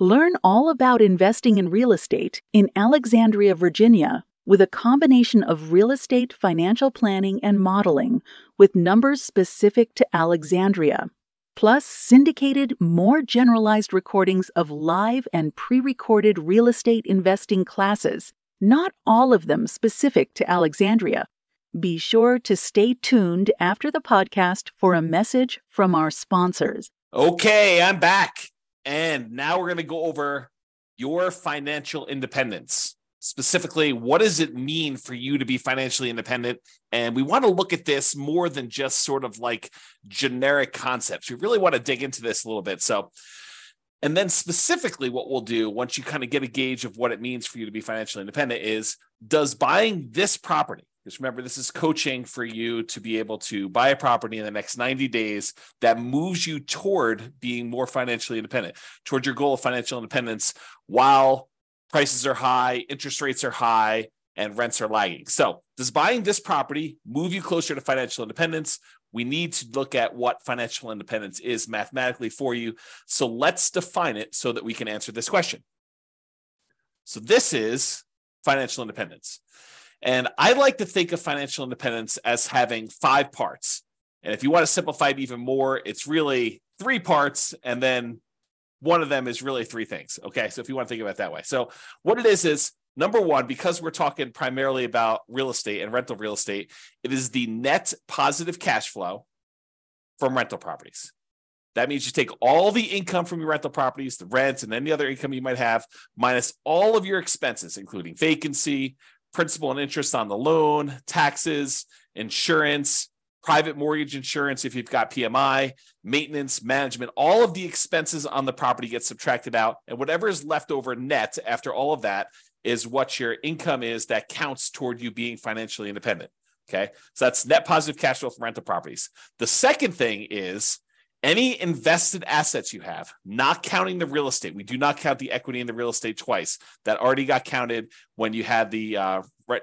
Learn all about investing in real estate in Alexandria, Virginia, with a combination of real estate financial planning and modeling with numbers specific to Alexandria, plus syndicated, more generalized recordings of live and pre recorded real estate investing classes, not all of them specific to Alexandria. Be sure to stay tuned after the podcast for a message from our sponsors. Okay, I'm back. And now we're going to go over your financial independence. Specifically, what does it mean for you to be financially independent? And we want to look at this more than just sort of like generic concepts. We really want to dig into this a little bit. So, and then specifically, what we'll do once you kind of get a gauge of what it means for you to be financially independent is does buying this property, because remember, this is coaching for you to be able to buy a property in the next 90 days that moves you toward being more financially independent, toward your goal of financial independence while prices are high, interest rates are high, and rents are lagging. So, does buying this property move you closer to financial independence? We need to look at what financial independence is mathematically for you. So, let's define it so that we can answer this question. So, this is financial independence. And I like to think of financial independence as having five parts. And if you want to simplify it even more, it's really three parts. And then one of them is really three things. Okay. So if you want to think about it that way. So what it is is number one, because we're talking primarily about real estate and rental real estate, it is the net positive cash flow from rental properties. That means you take all the income from your rental properties, the rent, and any other income you might have, minus all of your expenses, including vacancy, principal and interest on the loan, taxes, insurance, private mortgage insurance if you've got PMI, maintenance, management, all of the expenses on the property get subtracted out. And whatever is left over net after all of that is what your income is that counts toward you being financially independent. Okay. So that's net positive cash flow from rental properties. The second thing is any invested assets you have, not counting the real estate. We do not count the equity in the real estate twice. That already got counted when you had the uh,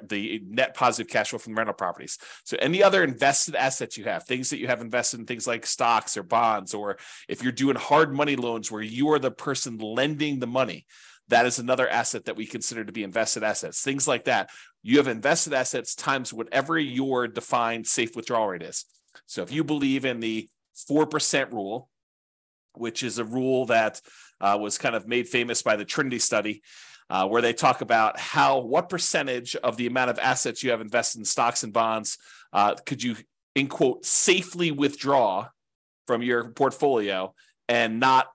the net positive cash flow from rental properties. So any other invested assets you have, things that you have invested in things like stocks or bonds, or if you're doing hard money loans where you are the person lending the money, that is another asset that we consider to be invested assets. Things like that. You have invested assets times whatever your defined safe withdrawal rate is. So if you believe in the 4% rule, which is a rule that uh, was kind of made famous by the Trinity study, uh, where they talk about how what percentage of the amount of assets you have invested in stocks and bonds uh, could you, in quote, safely withdraw from your portfolio and not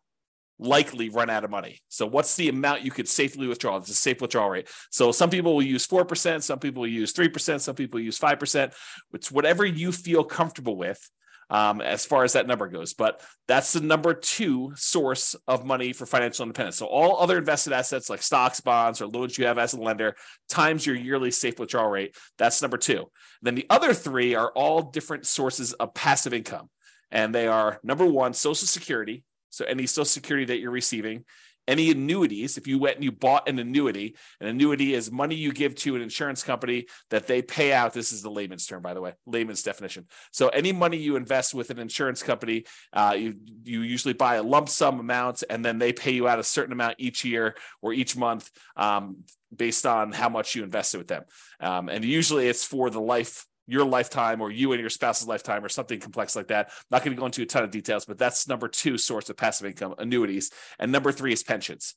likely run out of money. So what's the amount you could safely withdraw? It's a safe withdrawal rate. So some people will use 4%, some people will use 3%, some people use 5%. It's whatever you feel comfortable with um, as far as that number goes. But that's the number two source of money for financial independence. So all other invested assets like stocks, bonds, or loans you have as a lender times your yearly safe withdrawal rate. That's number two. Then the other three are all different sources of passive income. And they are number one, Social Security. So any Social Security that you're receiving any annuities, if you went and you bought an annuity, an annuity is money you give to an insurance company that they pay out. This is the layman's term, by the way, layman's definition. So any money you invest with an insurance company, uh, you you usually buy a lump sum amount, and then they pay you out a certain amount each year or each month um, based on how much you invested with them. Um, and usually it's for the life your lifetime or you and your spouse's lifetime or something complex like that. I'm not going to go into a ton of details, but that's number two source of passive income annuities. And number three is pensions.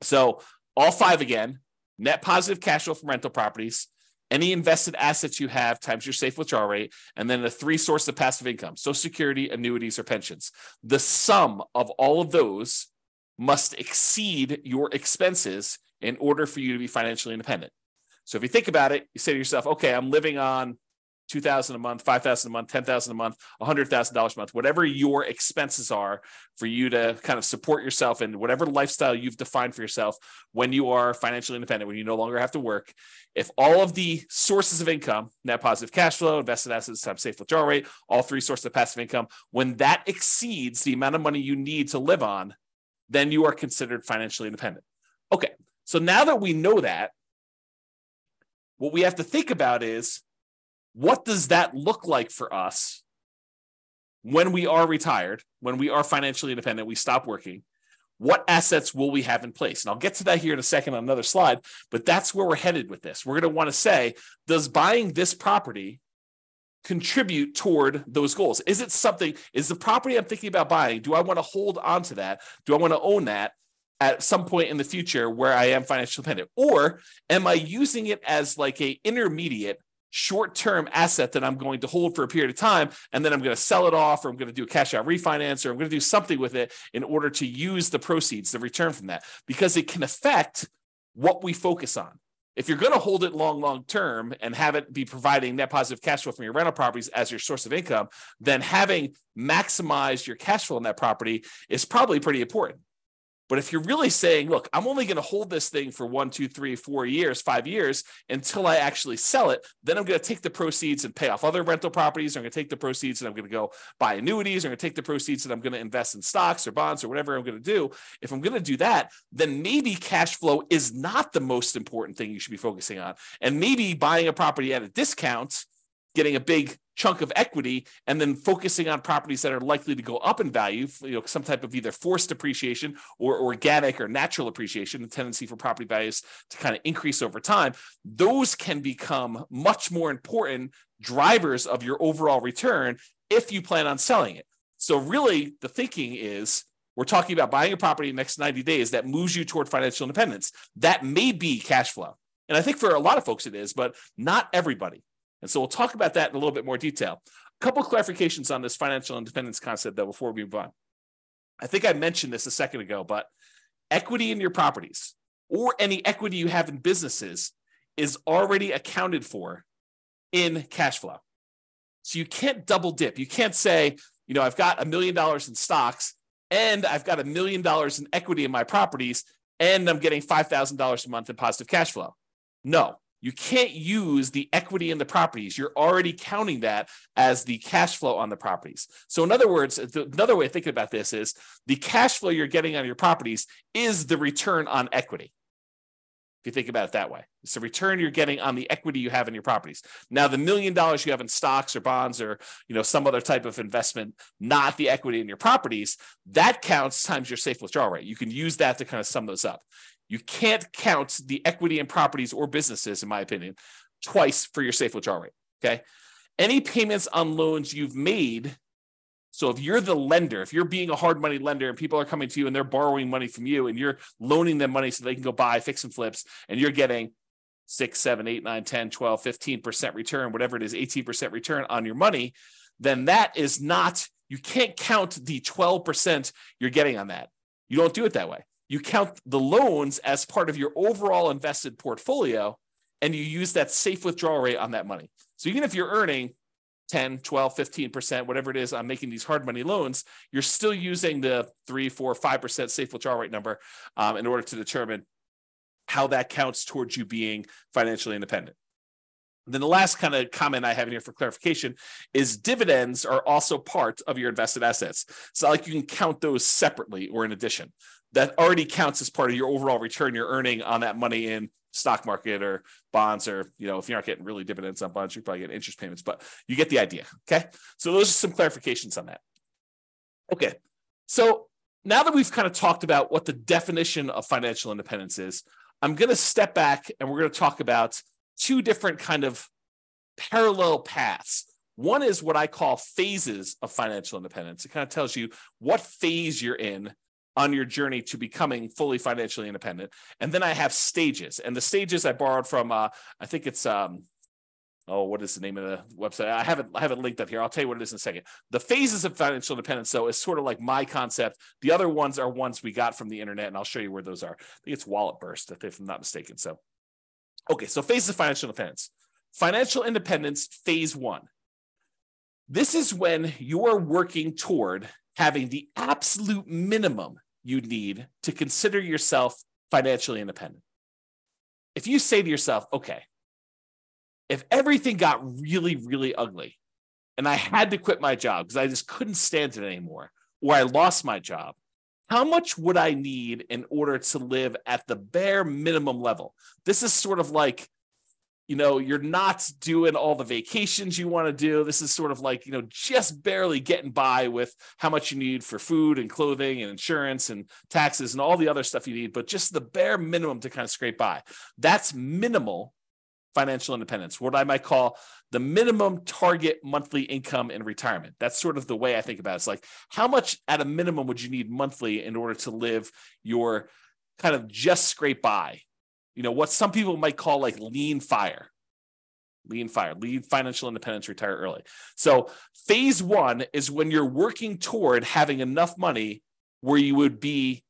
So all five again, net positive cash flow from rental properties, any invested assets you have times your safe withdrawal rate, and then the three sources of passive income, Social Security, annuities, or pensions. The sum of all of those must exceed your expenses in order for you to be financially independent. So if you think about it, you say to yourself, okay, I'm living on two thousand a month, five thousand a month, ten thousand a month, hundred thousand dollars a month, whatever your expenses are for you to kind of support yourself and whatever lifestyle you've defined for yourself when you are financially independent, when you no longer have to work. If all of the sources of income, net positive cash flow, invested assets times safe withdrawal rate, all three sources of passive income, when that exceeds the amount of money you need to live on, then you are considered financially independent. Okay, so now that we know that, what we have to think about is what does that look like for us when we are retired, when we are financially independent, we stop working? What assets will we have in place? And I'll get to that here in a second on another slide, but that's where we're headed with this. We're going to want to say, does buying this property contribute toward those goals? Is it something, is the property I'm thinking about buying, do I want to hold on to that? Do I want to own that? At some point in the future where I am financially dependent? Or am I using it as like a intermediate short-term asset that I'm going to hold for a period of time and then I'm going to sell it off or I'm going to do a cash out refinance or I'm going to do something with it in order to use the proceeds, the return from that because it can affect what we focus on. If you're going to hold it long, long term and have it be providing net positive cash flow from your rental properties as your source of income, then having maximized your cash flow in that property is probably pretty important. But if you're really saying, look, I'm only going to hold this thing for one, two, three, four years, five years until I actually sell it, then I'm going to take the proceeds and pay off other rental properties. Or I'm going to take the proceeds and I'm going to go buy annuities. Or I'm going to take the proceeds and I'm going to invest in stocks or bonds or whatever I'm going to do. If I'm going to do that, then maybe cash flow is not the most important thing you should be focusing on. And maybe buying a property at a discount getting a big chunk of equity and then focusing on properties that are likely to go up in value, you know, some type of either forced appreciation or organic or natural appreciation, the tendency for property values to kind of increase over time, those can become much more important drivers of your overall return if you plan on selling it. So really the thinking is we're talking about buying a property in the next 90 days that moves you toward financial independence. That may be cash flow. And I think for a lot of folks it is, but not everybody. And so we'll talk about that in a little bit more detail. A couple clarifications on this financial independence concept, though, before we move on. I think I mentioned this a second ago, but equity in your properties or any equity you have in businesses is already accounted for in cash flow. So you can't double dip. You can't say, you know, I've got a million dollars in stocks and I've got a million dollars in equity in my properties and I'm getting $5,000 a month in positive cash flow. No, you can't use the equity in the properties. You're already counting that as the cash flow on the properties. So, in other words, another way of thinking about this is the cash flow you're getting on your properties is the return on equity. If you think about it that way, it's the return you're getting on the equity you have in your properties. Now, the million dollars you have in stocks or bonds or you know some other type of investment, not the equity in your properties, that counts times your safe withdrawal rate. You can use that to kind of sum those up. You can't count the equity in properties or businesses, in my opinion, twice for your safe withdrawal rate. Okay. Any payments on loans you've made. So if you're the lender, if you're being a hard money lender and people are coming to you and they're borrowing money from you and you're loaning them money so they can go buy fix and flips and you're getting six, seven, eight, nine, 10, 12, 15% return, whatever it is, 18% return on your money, then that is not, you can't count the 12% you're getting on that. You don't do it that way you count the loans as part of your overall invested portfolio and you use that safe withdrawal rate on that money. So even if you're earning 10, 12, 15%, whatever it is on making these hard money loans, you're still using the three, four, 5% safe withdrawal rate number um, in order to determine how that counts towards you being financially independent. Then the last kind of comment I have in here for clarification is dividends are also part of your invested assets. So like you can count those separately or in addition that already counts as part of your overall return you're earning on that money in stock market or bonds or you know if you're not getting really dividends on bonds you're probably getting interest payments but you get the idea okay? So those are some clarifications on that. Okay so now that we've kind of talked about what the definition of financial independence is i'm going to step back and we're going to talk about two different kind of parallel paths. One is what i call phases of financial independence. It kind of tells you what phase you're in on your journey to becoming fully financially independent. And then I have stages, and the stages I borrowed from, uh, I think it's, um, oh, what is the name of the website? I haven't, I haven't linked up here. I'll tell you what it is in a second. The phases of financial independence, though, is sort of like my concept. The other ones are ones we got from the internet, and I'll show you where those are. I think it's WalletBurst, if I'm not mistaken. So, okay, so phases of financial independence. financial independence phase one. This is when you are working toward having the absolute minimum you need to consider yourself financially independent. If you say to yourself, okay, if everything got really, really ugly and I had to quit my job because I just couldn't stand it anymore, or I lost my job, how much would I need in order to live at the bare minimum level? This is sort of like you know, you're not doing all the vacations you want to do. This is sort of like, you know, just barely getting by with how much you need for food and clothing and insurance and taxes and all the other stuff you need, but just the bare minimum to kind of scrape by. That's minimal financial independence, what I might call the minimum target monthly income in retirement. That's sort of the way I think about it. It's like, how much at a minimum would you need monthly in order to live your kind of just scrape by you know, what some people might call like lean fire. Lean fire, lead financial independence, retire early. So, phase one is when you're working toward having enough money where you would be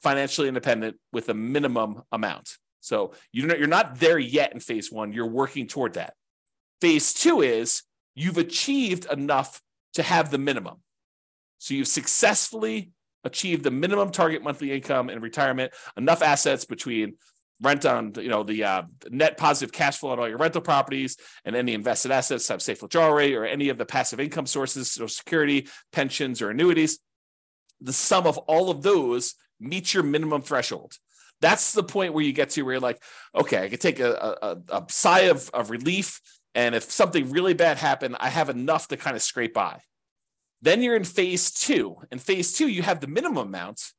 financially independent with a minimum amount. So, you're not, you're not there yet in phase one, you're working toward that. Phase two is you've achieved enough to have the minimum. So, you've successfully achieved the minimum target monthly income in retirement, enough assets between rent on you know the uh, net positive cash flow on all your rental properties and any invested assets have safe withdrawal or any of the passive income sources social security pensions or annuities. The sum of all of those meets your minimum threshold. That's the point where you get to where you're like okay i could take a, a, a sigh of, of relief. And if something really bad happened i have enough to kind of scrape by. Then you're in phase two. In phase two you have the minimum amount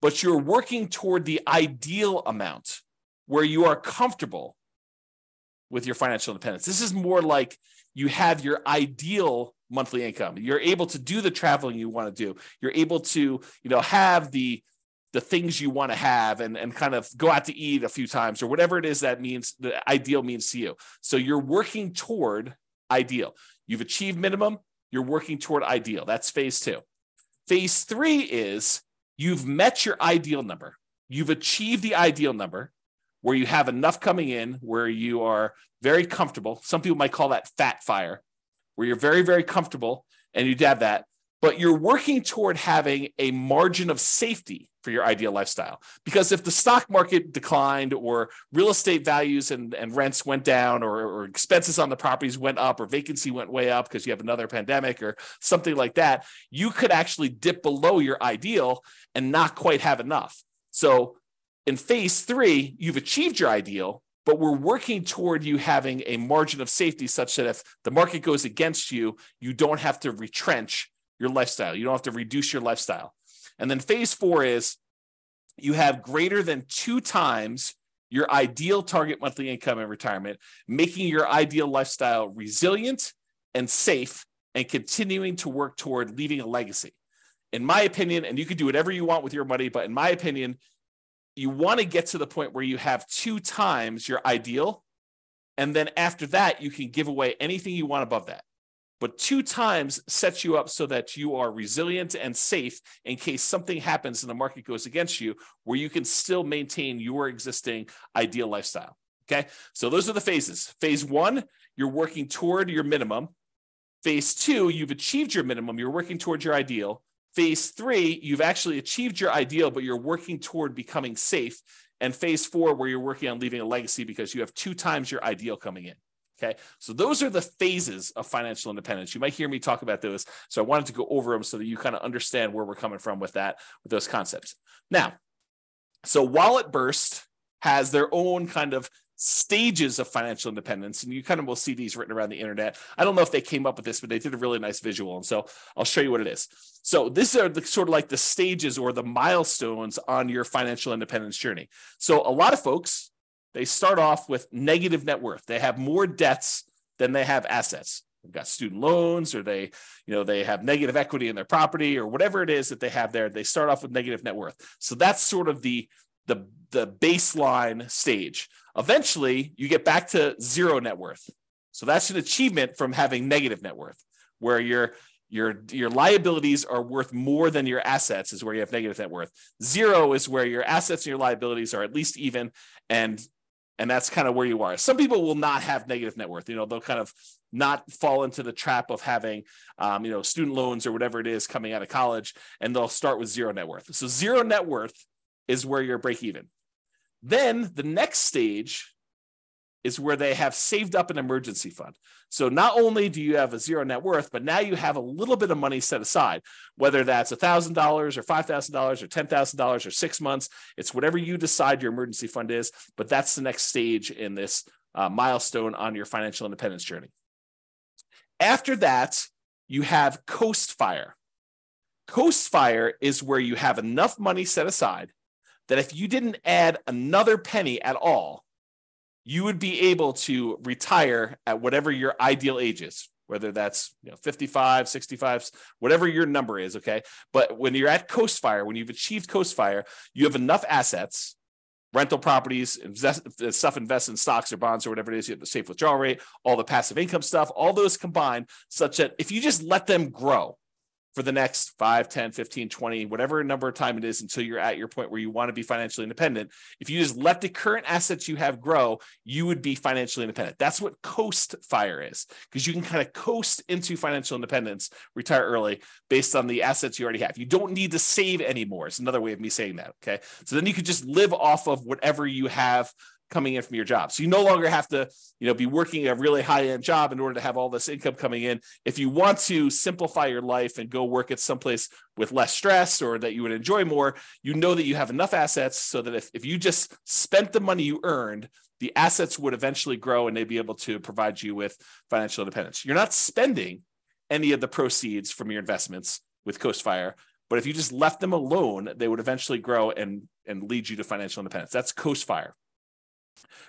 but you're working toward the ideal amount where you are comfortable with your financial independence. This is more like you have your ideal monthly income. You're able to do the traveling you want to do. You're able to, you know, have the the things you want to have and, and kind of go out to eat a few times or whatever it is that means the ideal means to you. So you're working toward ideal. You've achieved minimum, you're working toward ideal. That's phase two. Phase three is You've met your ideal number. You've achieved the ideal number where you have enough coming in where you are very comfortable. Some people might call that fat fire, where you're very, very comfortable and you have that but you're working toward having a margin of safety for your ideal lifestyle. Because if the stock market declined or real estate values and, and rents went down or, or expenses on the properties went up or vacancy went way up because you have another pandemic or something like that, you could actually dip below your ideal and not quite have enough. So in phase three, you've achieved your ideal, but we're working toward you having a margin of safety such that if the market goes against you, you don't have to retrench your lifestyle. You don't have to reduce your lifestyle. And then phase four is you have greater than two times your ideal target monthly income in retirement, making your ideal lifestyle resilient and safe and continuing to work toward leaving a legacy. In my opinion, and you can do whatever you want with your money, but in my opinion, you want to get to the point where you have two times your ideal. And then after that, you can give away anything you want above that but two times sets you up so that you are resilient and safe in case something happens and the market goes against you, where you can still maintain your existing ideal lifestyle. Okay. So those are the phases. Phase one, you're working toward your minimum. Phase two, you've achieved your minimum, you're working towards your ideal. Phase three, you've actually achieved your ideal, but you're working toward becoming safe. And phase four, where you're working on leaving a legacy because you have two times your ideal coming in. Okay. So those are the phases of financial independence. You might hear me talk about those. So I wanted to go over them so that you kind of understand where we're coming from with that, with those concepts. Now, so WalletBurst has their own kind of stages of financial independence. And you kind of will see these written around the internet. I don't know if they came up with this, but they did a really nice visual. And so I'll show you what it is. So these are the sort of like the stages or the milestones on your financial independence journey. So a lot of folks, they start off with negative net worth. They have more debts than they have assets. They've got student loans or they, you know, they have negative equity in their property or whatever it is that they have there. They start off with negative net worth. So that's sort of the the the baseline stage. Eventually, you get back to zero net worth. So that's an achievement from having negative net worth, where your your your liabilities are worth more than your assets is where you have negative net worth. Zero is where your assets and your liabilities are at least even, and and that's kind of where you are. Some people will not have negative net worth. You know, they'll kind of not fall into the trap of having, um, you know, student loans or whatever it is coming out of college, and they'll start with zero net worth. So zero net worth is where you're break even. Then the next stage is where they have saved up an emergency fund. So not only do you have a zero net worth, but now you have a little bit of money set aside, whether that's $1,000 or $5,000 or $10,000 or six months. It's whatever you decide your emergency fund is, but that's the next stage in this uh, milestone on your financial independence journey. After that, you have Coast Fire. Coast Fire is where you have enough money set aside that if you didn't add another penny at all, you would be able to retire at whatever your ideal age is, whether that's you know, 55, 65, whatever your number is. Okay. But when you're at Coast Fire, when you've achieved Coast Fire, you have enough assets, rental properties, invest, stuff invested in stocks or bonds or whatever it is, you have the safe withdrawal rate, all the passive income stuff, all those combined, such that if you just let them grow, for the next 5 10 15 20 whatever number of time it is until you're at your point where you want to be financially independent if you just let the current assets you have grow you would be financially independent. That's what coast fire is because you can kind of coast into financial independence retire early based on the assets you already have. You don't need to save anymore it's another way of me saying that okay? So then you could just live off of whatever you have coming in from your job. So you no longer have to, you know, be working a really high end job in order to have all this income coming in. If you want to simplify your life and go work at someplace with less stress or that you would enjoy more, you know that you have enough assets so that if, if you just spent the money you earned, the assets would eventually grow and they'd be able to provide you with financial independence. You're not spending any of the proceeds from your investments with Coast Fire, but if you just left them alone, they would eventually grow and, and lead you to financial independence. That's Coast Fire.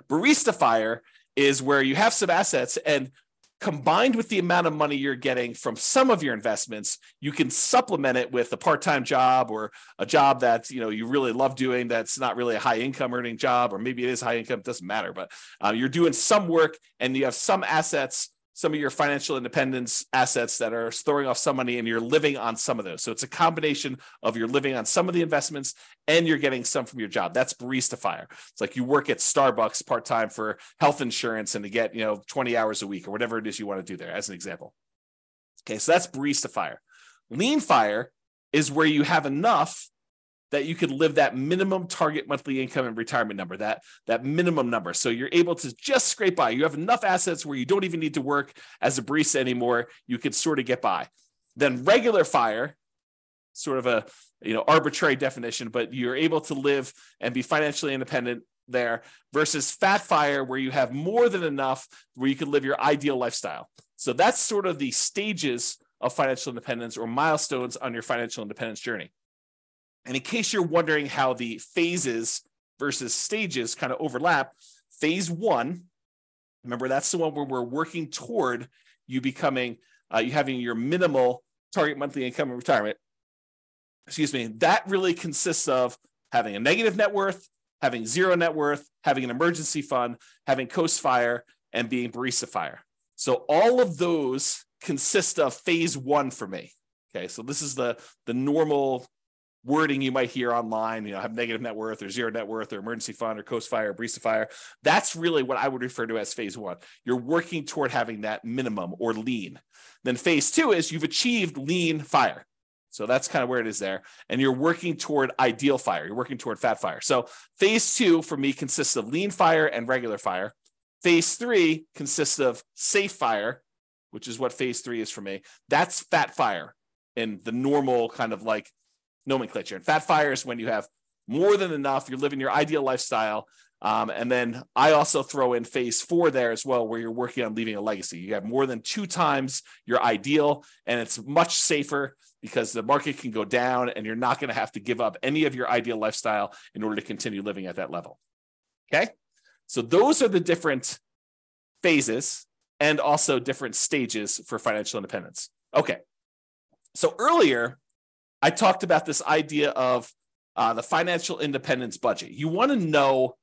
Barista Fire is where you have some assets and combined with the amount of money you're getting from some of your investments you can supplement it with a part-time job or a job that you know you really love doing that's not really a high income earning job or maybe it is high income doesn't matter but uh, you're doing some work and you have some assets some of your financial independence assets that are throwing off some money and you're living on some of those. So it's a combination of you're living on some of the investments and you're getting some from your job. That's barista fire. It's like you work at Starbucks part time for health insurance and to get, you know, 20 hours a week or whatever it is you want to do there as an example. Okay, so that's barista fire. Lean fire is where you have enough that you could live that minimum target monthly income and retirement number, that, that minimum number. So you're able to just scrape by. You have enough assets where you don't even need to work as a barista anymore. You could sort of get by. Then regular fire, sort of a you know arbitrary definition, but you're able to live and be financially independent there versus fat fire where you have more than enough where you can live your ideal lifestyle. So that's sort of the stages of financial independence or milestones on your financial independence journey. And in case you're wondering how the phases versus stages kind of overlap, phase one, remember that's the one where we're working toward you becoming, uh, you having your minimal target monthly income in retirement. Excuse me. That really consists of having a negative net worth, having zero net worth, having an emergency fund, having Coast Fire, and being Barista Fire. So all of those consist of phase one for me. Okay, so this is the the normal wording you might hear online, you know, have negative net worth or zero net worth or emergency fund or coast fire, or barista fire. That's really what I would refer to as phase one. You're working toward having that minimum or lean. Then phase two is you've achieved lean fire. So that's kind of where it is there. And you're working toward ideal fire. You're working toward fat fire. So phase two for me consists of lean fire and regular fire. Phase three consists of safe fire, which is what phase three is for me. That's fat fire in the normal kind of like nomenclature. And fat fire is when you have more than enough, you're living your ideal lifestyle. Um, and then I also throw in phase four there as well, where you're working on leaving a legacy. You have more than two times your ideal, and it's much safer because the market can go down and you're not going to have to give up any of your ideal lifestyle in order to continue living at that level. Okay. So those are the different phases and also different stages for financial independence. Okay. So earlier, I talked about this idea of uh, the financial independence budget. You want to know,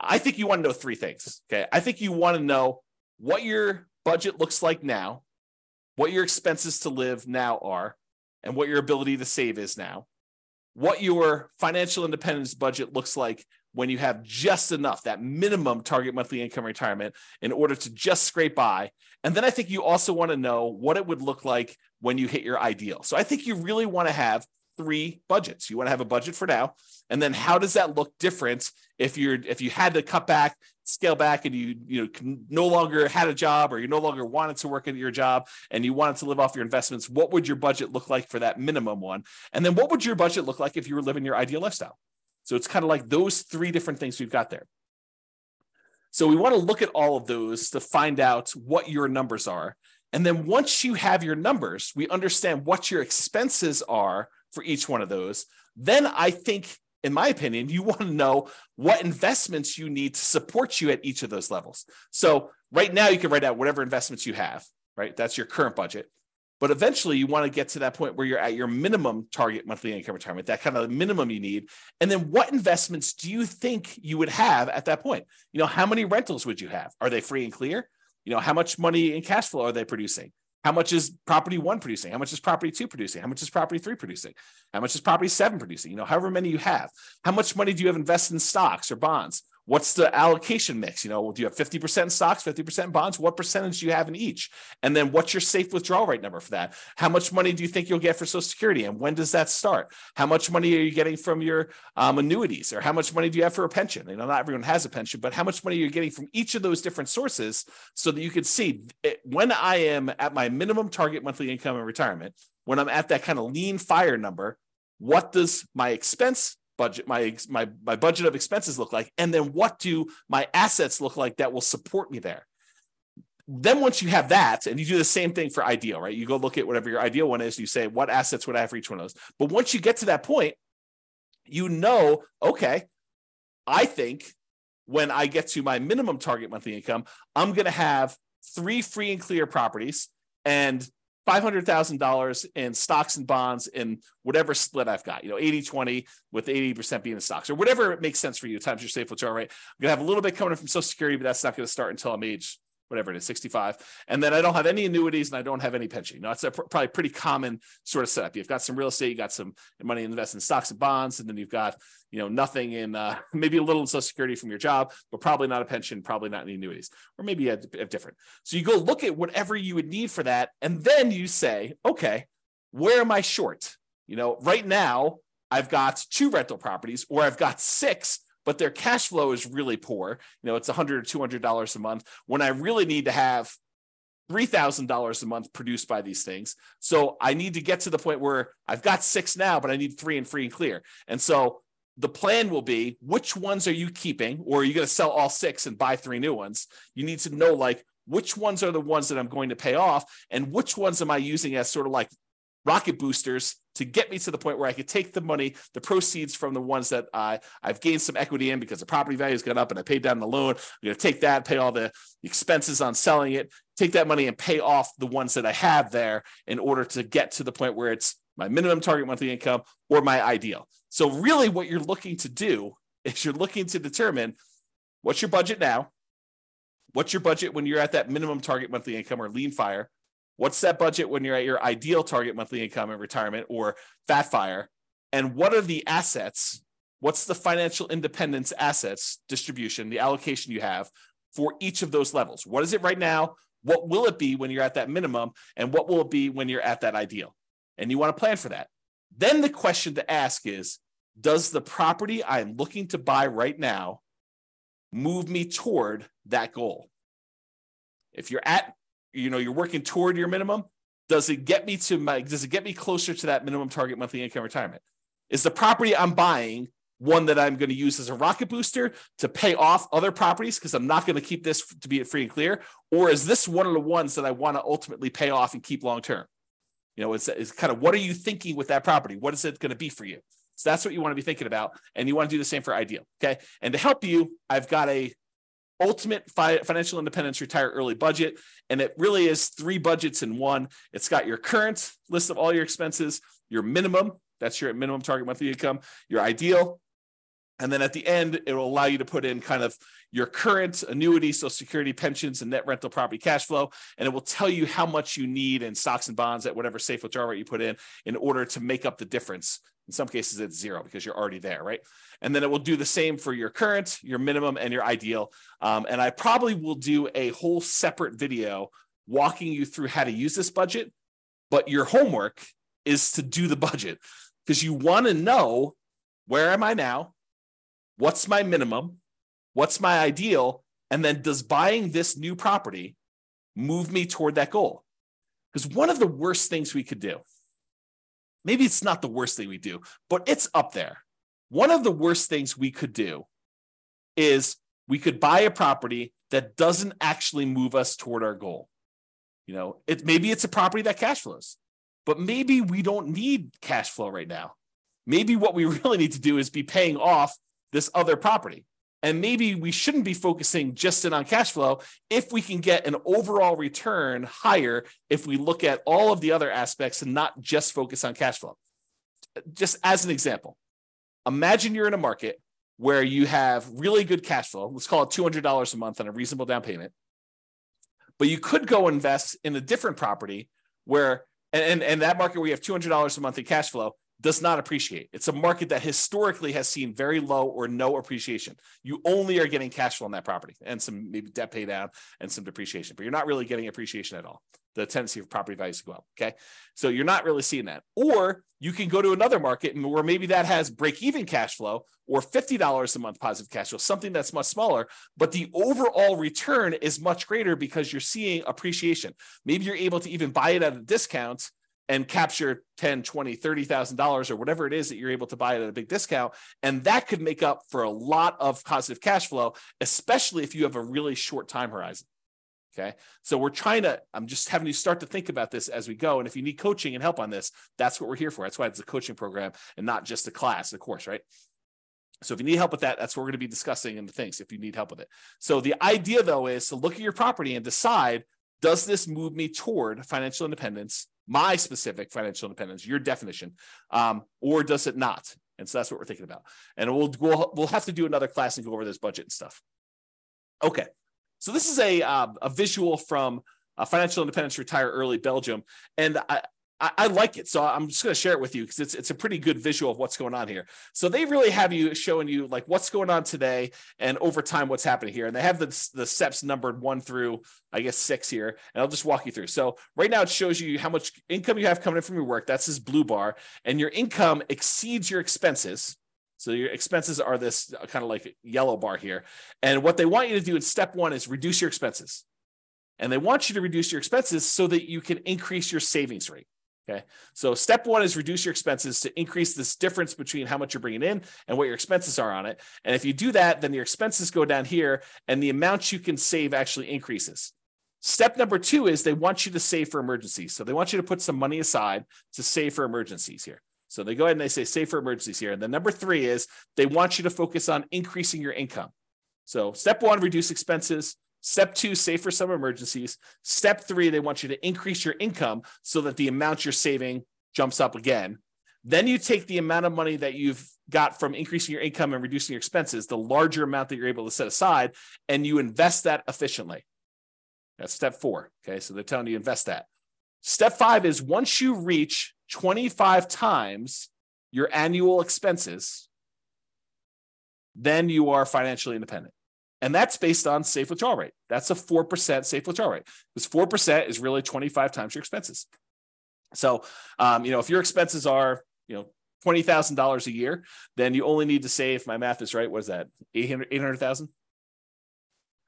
I think you want to know three things. Okay. I think you want to know what your budget looks like now, what your expenses to live now are, and what your ability to save is now. what your financial independence budget looks like when you have just enough, that minimum target monthly income retirement in order to just scrape by. And then I think you also want to know what it would look like when you hit your ideal. So I think you really want to have three budgets. You want to have a budget for now, and then how does that look different if you're if you had to cut back, scale back, and you you know no longer had a job or you no longer wanted to work at your job and you wanted to live off your investments? What would your budget look like for that minimum one? And then what would your budget look like if you were living your ideal lifestyle? So it's kind of like those three different things we've got there. So we want to look at all of those to find out what your numbers are. And then once you have your numbers, we understand what your expenses are for each one of those. Then I think, in my opinion, you want to know what investments you need to support you at each of those levels. So right now, you can write out whatever investments you have, right? That's your current budget. But eventually, you want to get to that point where you're at your minimum target monthly income retirement, that kind of minimum you need. And then, what investments do you think you would have at that point? You know, how many rentals would you have? Are they free and clear? You know, how much money in cash flow are they producing? How much is property one producing? How much is property two producing? How much is property three producing? How much is property seven producing? You know, however many you have. How much money do you have invested in stocks or bonds? What's the allocation mix? You know, do you have 50% stocks, 50% bonds? What percentage do you have in each? And then what's your safe withdrawal rate number for that? How much money do you think you'll get for Social Security? And when does that start? How much money are you getting from your um, annuities? Or how much money do you have for a pension? You know, not everyone has a pension, but how much money are you getting from each of those different sources so that you can see it, when I am at my minimum target monthly income in retirement, when I'm at that kind of lean fire number, what does my expense budget my my my budget of expenses look like and then what do my assets look like that will support me there? Then once you have that and you do the same thing for ideal right? You go look at whatever your ideal one is you say what assets would i have for each one of those? But once you get to that point you know okay i think when i get to my minimum target monthly income i'm going to have three free and clear properties and $500,000 in stocks and bonds in whatever split I've got, you know, 80 20 with 80% being in stocks or whatever makes sense for you. Times your safe withdrawal rate. I'm going to have a little bit coming from Social Security, but that's not going to start until I'm age whatever it is, 65. And then I don't have any annuities and I don't have any pension. You know, it's a pr- probably pretty common sort of setup. You've got some real estate, you got some money invested in stocks and bonds, and then you've got, you know, nothing in uh, maybe a little in social security from your job, but probably not a pension, probably not any annuities, or maybe a, a different. So you go look at whatever you would need for that. And then you say, okay, where am I short? You know, right now I've got two rental properties or I've got six but their cash flow is really poor. You know, it's 100 or 200 dollars a month when I really need to have $3,000 a month produced by these things. So I need to get to the point where I've got six now, but I need three and free and clear. And so the plan will be which ones are you keeping, or are you going to sell all six and buy three new ones? You need to know like which ones are the ones that I'm going to pay off, and which ones am I using as sort of like rocket boosters to get me to the point where I could take the money, the proceeds from the ones that I, I've gained some equity in because the property value's gone up and I paid down the loan. I'm going to take that, pay all the expenses on selling it, take that money and pay off the ones that I have there in order to get to the point where it's my minimum target monthly income or my ideal. So, really, what you're looking to do is you're looking to determine what's your budget now, what's your budget when you're at that minimum target monthly income or lean fire, What's that budget when you're at your ideal target monthly income in retirement or fat fire? And what are the assets? What's the financial independence assets distribution, the allocation you have for each of those levels? What is it right now? What will it be when you're at that minimum? And what will it be when you're at that ideal? And you want to plan for that. Then the question to ask is Does the property I'm looking to buy right now move me toward that goal? If you're at you know you're working toward your minimum does it get me to my does it get me closer to that minimum target monthly income retirement? Is the property i'm buying one that i'm going to use as a rocket booster to pay off other properties because i'm not going to keep this to be free and clear? Or is this one of the ones that i want to ultimately pay off and keep long term? You know it's, it's kind of what are you thinking with that property? What is it going to be for you? So that's what you want to be thinking about and you want to do the same for ideal okay? And to help you i've got a ultimate fi- financial independence retire early budget and it really is three budgets in one. It's got your current list of all your expenses your minimum that's your minimum target monthly income your ideal And then at the end, it will allow you to put in kind of your current annuity, social security, pensions, and net rental property cash flow. And it will tell you how much you need in stocks and bonds at whatever safe withdrawal rate you put in in order to make up the difference. In some cases, it's zero because you're already there, right? And then it will do the same for your current, your minimum, and your ideal. Um, and I probably will do a whole separate video walking you through how to use this budget. But your homework is to do the budget because you want to know where am I now? What's my minimum? What's my ideal? And then does buying this new property move me toward that goal? Because one of the worst things we could do, maybe it's not the worst thing we do, but it's up there. One of the worst things we could do is we could buy a property that doesn't actually move us toward our goal. You know, it maybe it's a property that cash flows, but maybe we don't need cash flow right now. Maybe what we really need to do is be paying off this other property. And maybe we shouldn't be focusing just in on cash flow if we can get an overall return higher if we look at all of the other aspects and not just focus on cash flow. Just as an example, imagine you're in a market where you have really good cash flow. Let's call it $200 a month on a reasonable down payment. But you could go invest in a different property where, and, and that market where you have $200 a month in cash flow, does not appreciate. It's a market that historically has seen very low or no appreciation. You only are getting cash flow on that property and some maybe debt pay down and some depreciation, but you're not really getting appreciation at all. The tendency of property values to go up. Okay. So you're not really seeing that. Or you can go to another market where maybe that has break even cash flow or $50 a month positive cash flow, something that's much smaller, but the overall return is much greater because you're seeing appreciation. Maybe you're able to even buy it at a discount and capture 10 20 30000 dollars or whatever it is that you're able to buy it at a big discount. And that could make up for a lot of positive cash flow especially if you have a really short time horizon. Okay? So we're trying to i'm just having you start to think about this as we go. And if you need coaching and help on this that's what we're here for. That's why it's a coaching program and not just a class a course right? So if you need help with that, that's what we're going to be discussing in the things if you need help with it. So the idea though is to look at your property and decide, does this move me toward financial independence my specific financial independence, your definition, um, or does it not? And so that's what we're thinking about. And we'll, we'll we'll have to do another class and go over this budget and stuff. Okay, so this is a uh, a visual from uh, Financial Independence Retire Early Belgium, and I, I, I like it. So I'm just going to share it with you because it's it's a pretty good visual of what's going on here. So they really have you showing you like what's going on today and over time what's happening here. And they have the, the steps numbered one through I guess six here. And I'll just walk you through. So right now it shows you how much income you have coming in from your work. That's this blue bar, and your income exceeds your expenses. So your expenses are this uh, kind of like yellow bar here. And what they want you to do in step one is reduce your expenses. And they want you to reduce your expenses so that you can increase your savings rate. Okay. So step one is reduce your expenses to increase this difference between how much you're bringing in and what your expenses are on it. And if you do that, then your expenses go down here and the amount you can save actually increases. Step number two is they want you to save for emergencies. So they want you to put some money aside to save for emergencies here. So they go ahead and they say save for emergencies here. And then number three is they want you to focus on increasing your income. So step one, reduce expenses. Step two, save for some emergencies. Step three, they want you to increase your income so that the amount you're saving jumps up again. Then you take the amount of money that you've got from increasing your income and reducing your expenses, the larger amount that you're able to set aside, and you invest that efficiently. That's step four. Okay. So they're telling you invest that. Step five is once you reach 25 times your annual expenses, then you are financially independent. And that's based on safe withdrawal rate. That's a 4% safe withdrawal rate because 4% is really 25 times your expenses. So, um, you know, if your expenses are, you know, $20,000 a year, then you only need to save, my math is right, what is that, 800,000?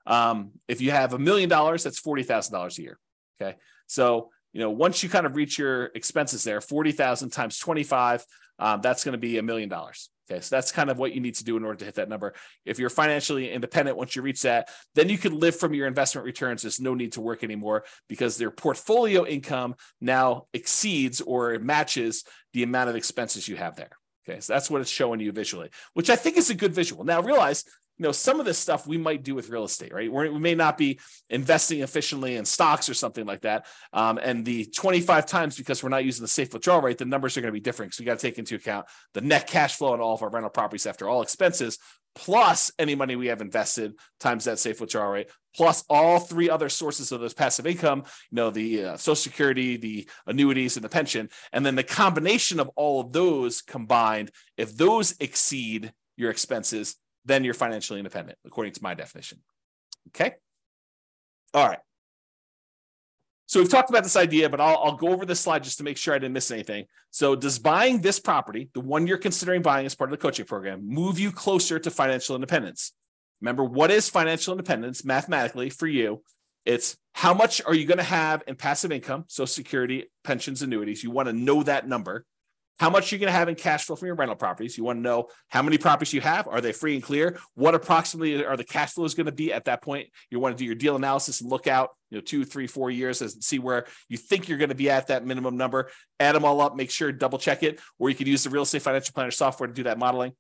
Um, if you have a million dollars, that's $40,000 a year. Okay. So, you know, once you kind of reach your expenses there, 40,000 times 25, um, that's going to be a million dollars. Okay, so that's kind of what you need to do in order to hit that number. If you're financially independent, once you reach that, then you can live from your investment returns. There's no need to work anymore because their portfolio income now exceeds or matches the amount of expenses you have there. Okay, so that's what it's showing you visually, which I think is a good visual. Now realize, you know, some of this stuff we might do with real estate, right? We're, we may not be investing efficiently in stocks or something like that. Um, and the 25 times because we're not using the safe withdrawal rate, the numbers are going to be different. So you got to take into account the net cash flow on all of our rental properties after all expenses, plus any money we have invested times that safe withdrawal rate, plus all three other sources of those passive income, you know, the uh, social security, the annuities and the pension. And then the combination of all of those combined, if those exceed your expenses, then you're financially independent, according to my definition. Okay. All right. So we've talked about this idea, but I'll, I'll, go over this slide just to make sure I didn't miss anything. So does buying this property, the one you're considering buying as part of the coaching program, move you closer to financial independence? Remember, what is financial independence mathematically for you? It's how much are you going to have in passive income, so security, pensions, annuities. You want to know that number how much you're going to have in cash flow from your rental properties. You want to know how many properties you have. Are they free and clear? What approximately are the cash flows going to be at that point? You want to do your deal analysis and look out, you know, two, three, four years and see where you think you're going to be at that minimum number. Add them all up, make sure double check it, or you could use the real estate financial planner software to do that modeling.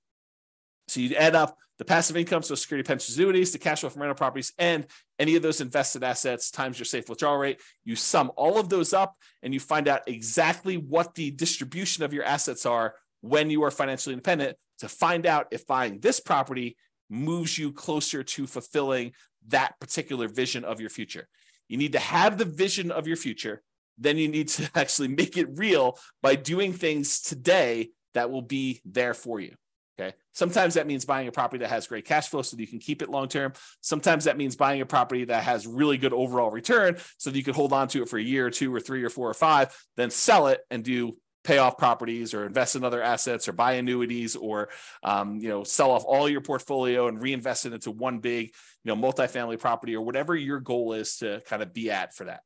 So you add up the passive income, so security pensions, annuities, the cash flow from rental properties, and any of those invested assets times your safe withdrawal rate. You sum all of those up and you find out exactly what the distribution of your assets are when you are financially independent to find out if buying this property moves you closer to fulfilling that particular vision of your future. You need to have the vision of your future. Then you need to actually make it real by doing things today that will be there for you. Okay. Sometimes that means buying a property that has great cash flow so that you can keep it long term. Sometimes that means buying a property that has really good overall return so that you can hold on to it for a year or two or three or four or five, then sell it and do pay off properties or invest in other assets or buy annuities or um, you know sell off all your portfolio and reinvest it into one big you know multifamily property or whatever your goal is to kind of be at for that.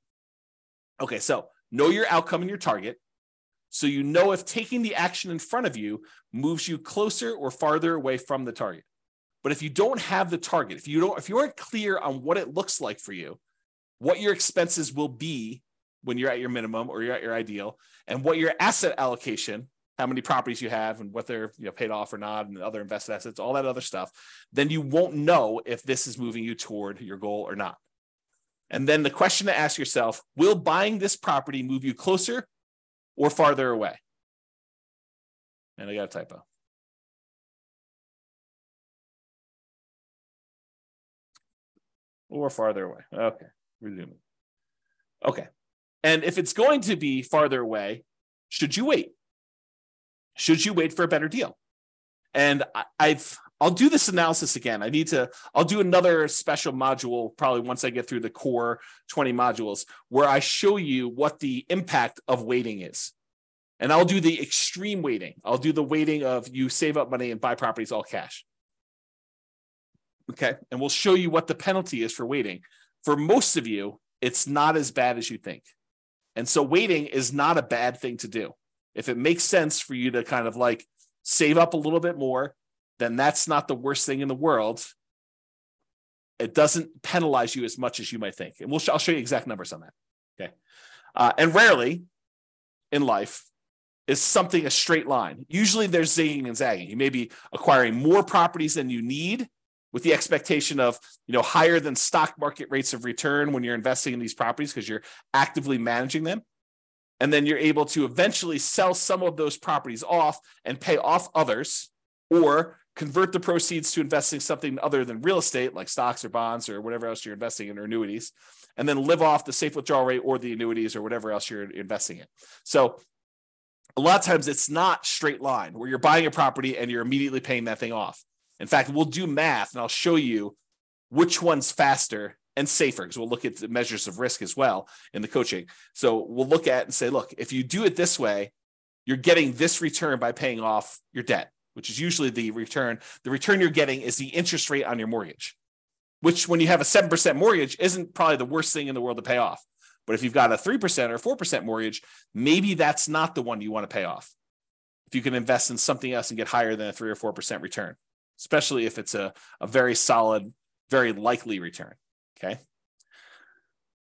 Okay, so know your outcome and your target so you know if taking the action in front of you moves you closer or farther away from the target. But if you don't have the target, if you don't, if you aren't clear on what it looks like for you, what your expenses will be when you're at your minimum or you're at your ideal, and what your asset allocation, how many properties you have and what they're you know, paid off or not, and other invested assets, all that other stuff, then you won't know if this is moving you toward your goal or not. And then the question to ask yourself will buying this property move you closer or farther away. And I got a typo. Or farther away. Okay, resuming. Okay. And if it's going to be farther away, should you wait? Should you wait for a better deal? And I've I'll do this analysis again. I need to, I'll do another special module probably once I get through the core 20 modules where I show you what the impact of waiting is. And I'll do the extreme waiting. I'll do the waiting of you save up money and buy properties all cash. Okay. And we'll show you what the penalty is for waiting. For most of you, it's not as bad as you think. And so waiting is not a bad thing to do. If it makes sense for you to kind of like save up a little bit more, then that's not the worst thing in the world. It doesn't penalize you as much as you might think. And we'll, I'll show you exact numbers on that. Okay. Uh, and rarely in life is something a straight line. Usually there's zigging and zagging. You may be acquiring more properties than you need with the expectation of you know higher than stock market rates of return when you're investing in these properties because you're actively managing them and then you're able to eventually sell some of those properties off and pay off others or convert the proceeds to investing something other than real estate, like stocks or bonds or whatever else you're investing in or annuities, and then live off the safe withdrawal rate or the annuities or whatever else you're investing in. So a lot of times it's not straight line where you're buying a property and you're immediately paying that thing off. In fact, we'll do math and I'll show you which one's faster and safer because we'll look at the measures of risk as well in the coaching. So we'll look at and say, look, if you do it this way, you're getting this return by paying off your debt which is usually the return. The return you're getting is the interest rate on your mortgage, which when you have a 7% mortgage isn't probably the worst thing in the world to pay off. But if you've got a 3% or 4% mortgage, maybe that's not the one you want to pay off. If you can invest in something else and get higher than a 3 or 4% return, especially if it's a, a very solid, very likely return. Okay.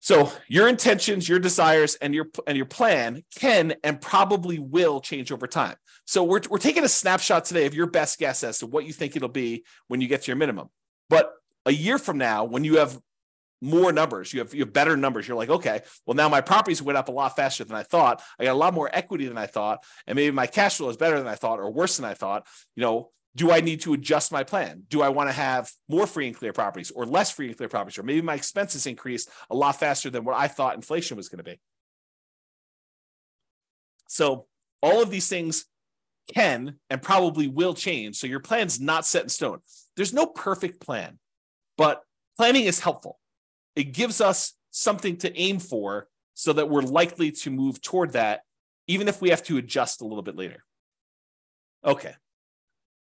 So your intentions, your desires, and your and your plan can and probably will change over time. So we're, we're taking a snapshot today of your best guess as to what you think it'll be when you get to your minimum. But a year from now, when you have more numbers, you have you have better numbers. You're like, okay, well now my properties went up a lot faster than I thought. I got a lot more equity than I thought, and maybe my cash flow is better than I thought or worse than I thought. You know, do I need to adjust my plan? Do I want to have more free and clear properties or less free and clear properties? Or maybe my expenses increased a lot faster than what I thought inflation was going to be. So all of these things can and probably will change. So your plan's not set in stone. There's no perfect plan, but planning is helpful. It gives us something to aim for so that we're likely to move toward that, even if we have to adjust a little bit later. Okay,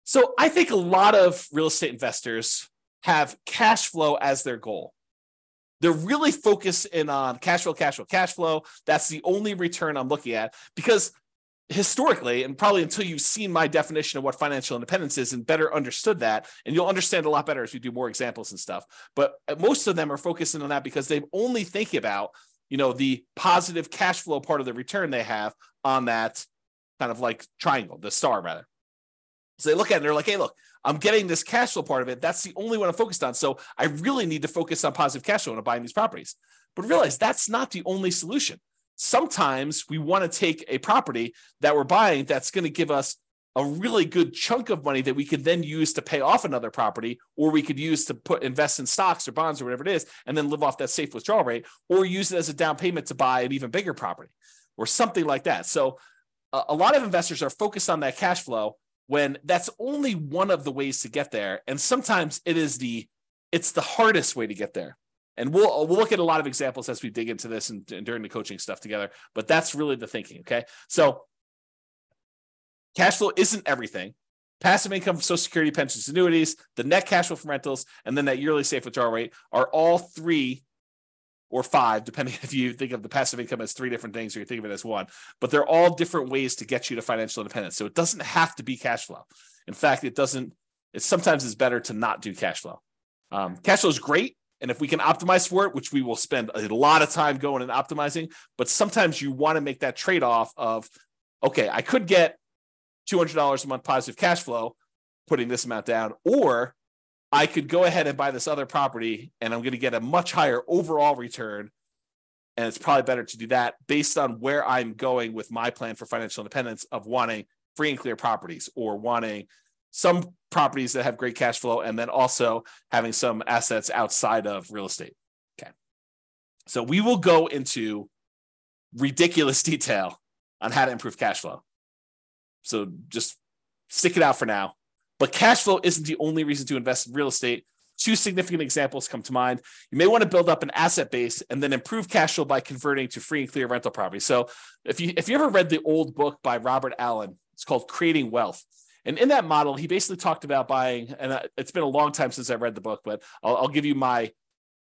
so I think a lot of real estate investors have cash flow as their goal. They're really focused in on cash flow, cash flow, cash flow. That's the only return I'm looking at because historically, and probably until you've seen my definition of what financial independence is and better understood that, and you'll understand a lot better as we do more examples and stuff. But most of them are focusing on that because they only think about, you know, the positive cash flow part of the return they have on that kind of like triangle, the star rather. So they look at it and they're like, hey, look, I'm getting this cash flow part of it. That's the only one I'm focused on. So I really need to focus on positive cash flow when I'm buying these properties. But realize that's not the only solution. Sometimes we want to take a property that we're buying that's going to give us a really good chunk of money that we could then use to pay off another property, or we could use to put invest in stocks or bonds or whatever it is, and then live off that safe withdrawal rate, or use it as a down payment to buy an even bigger property or something like that. So uh, a lot of investors are focused on that cash flow when that's only one of the ways to get there. And sometimes it is the it's the hardest way to get there. And we'll we'll look at a lot of examples as we dig into this and, and during the coaching stuff together but that's really the thinking okay? So cash flow isn't everything. Passive income social security pensions annuities the net cash flow from rentals and then that yearly safe withdrawal rate are all three or five, depending if you think of the passive income as three different things or you think of it as one. But they're all different ways to get you to financial independence. So it doesn't have to be cash flow. In fact, it doesn't. It sometimes is better to not do cash flow. Um, cash flow is great, and if we can optimize for it, which we will spend a lot of time going and optimizing, but sometimes you want to make that trade off of, okay, I could get two hundred dollars a month positive cash flow, putting this amount down, or I could go ahead and buy this other property and I'm going to get a much higher overall return. And it's probably better to do that based on where I'm going with my plan for financial independence of wanting free and clear properties or wanting some properties that have great cash flow and then also having some assets outside of real estate. Okay. So we will go into ridiculous detail on how to improve cash flow. So just stick it out for now. But cash flow isn't the only reason to invest in real estate. Two significant examples come to mind. You may want to build up an asset base and then improve cash flow by converting to free and clear rental property. So if you if you ever read the old book by Robert Allen, it's called Creating Wealth. And in that model, he basically talked about buying, and uh, it's been a long time since I read the book, but I'll, I'll give you my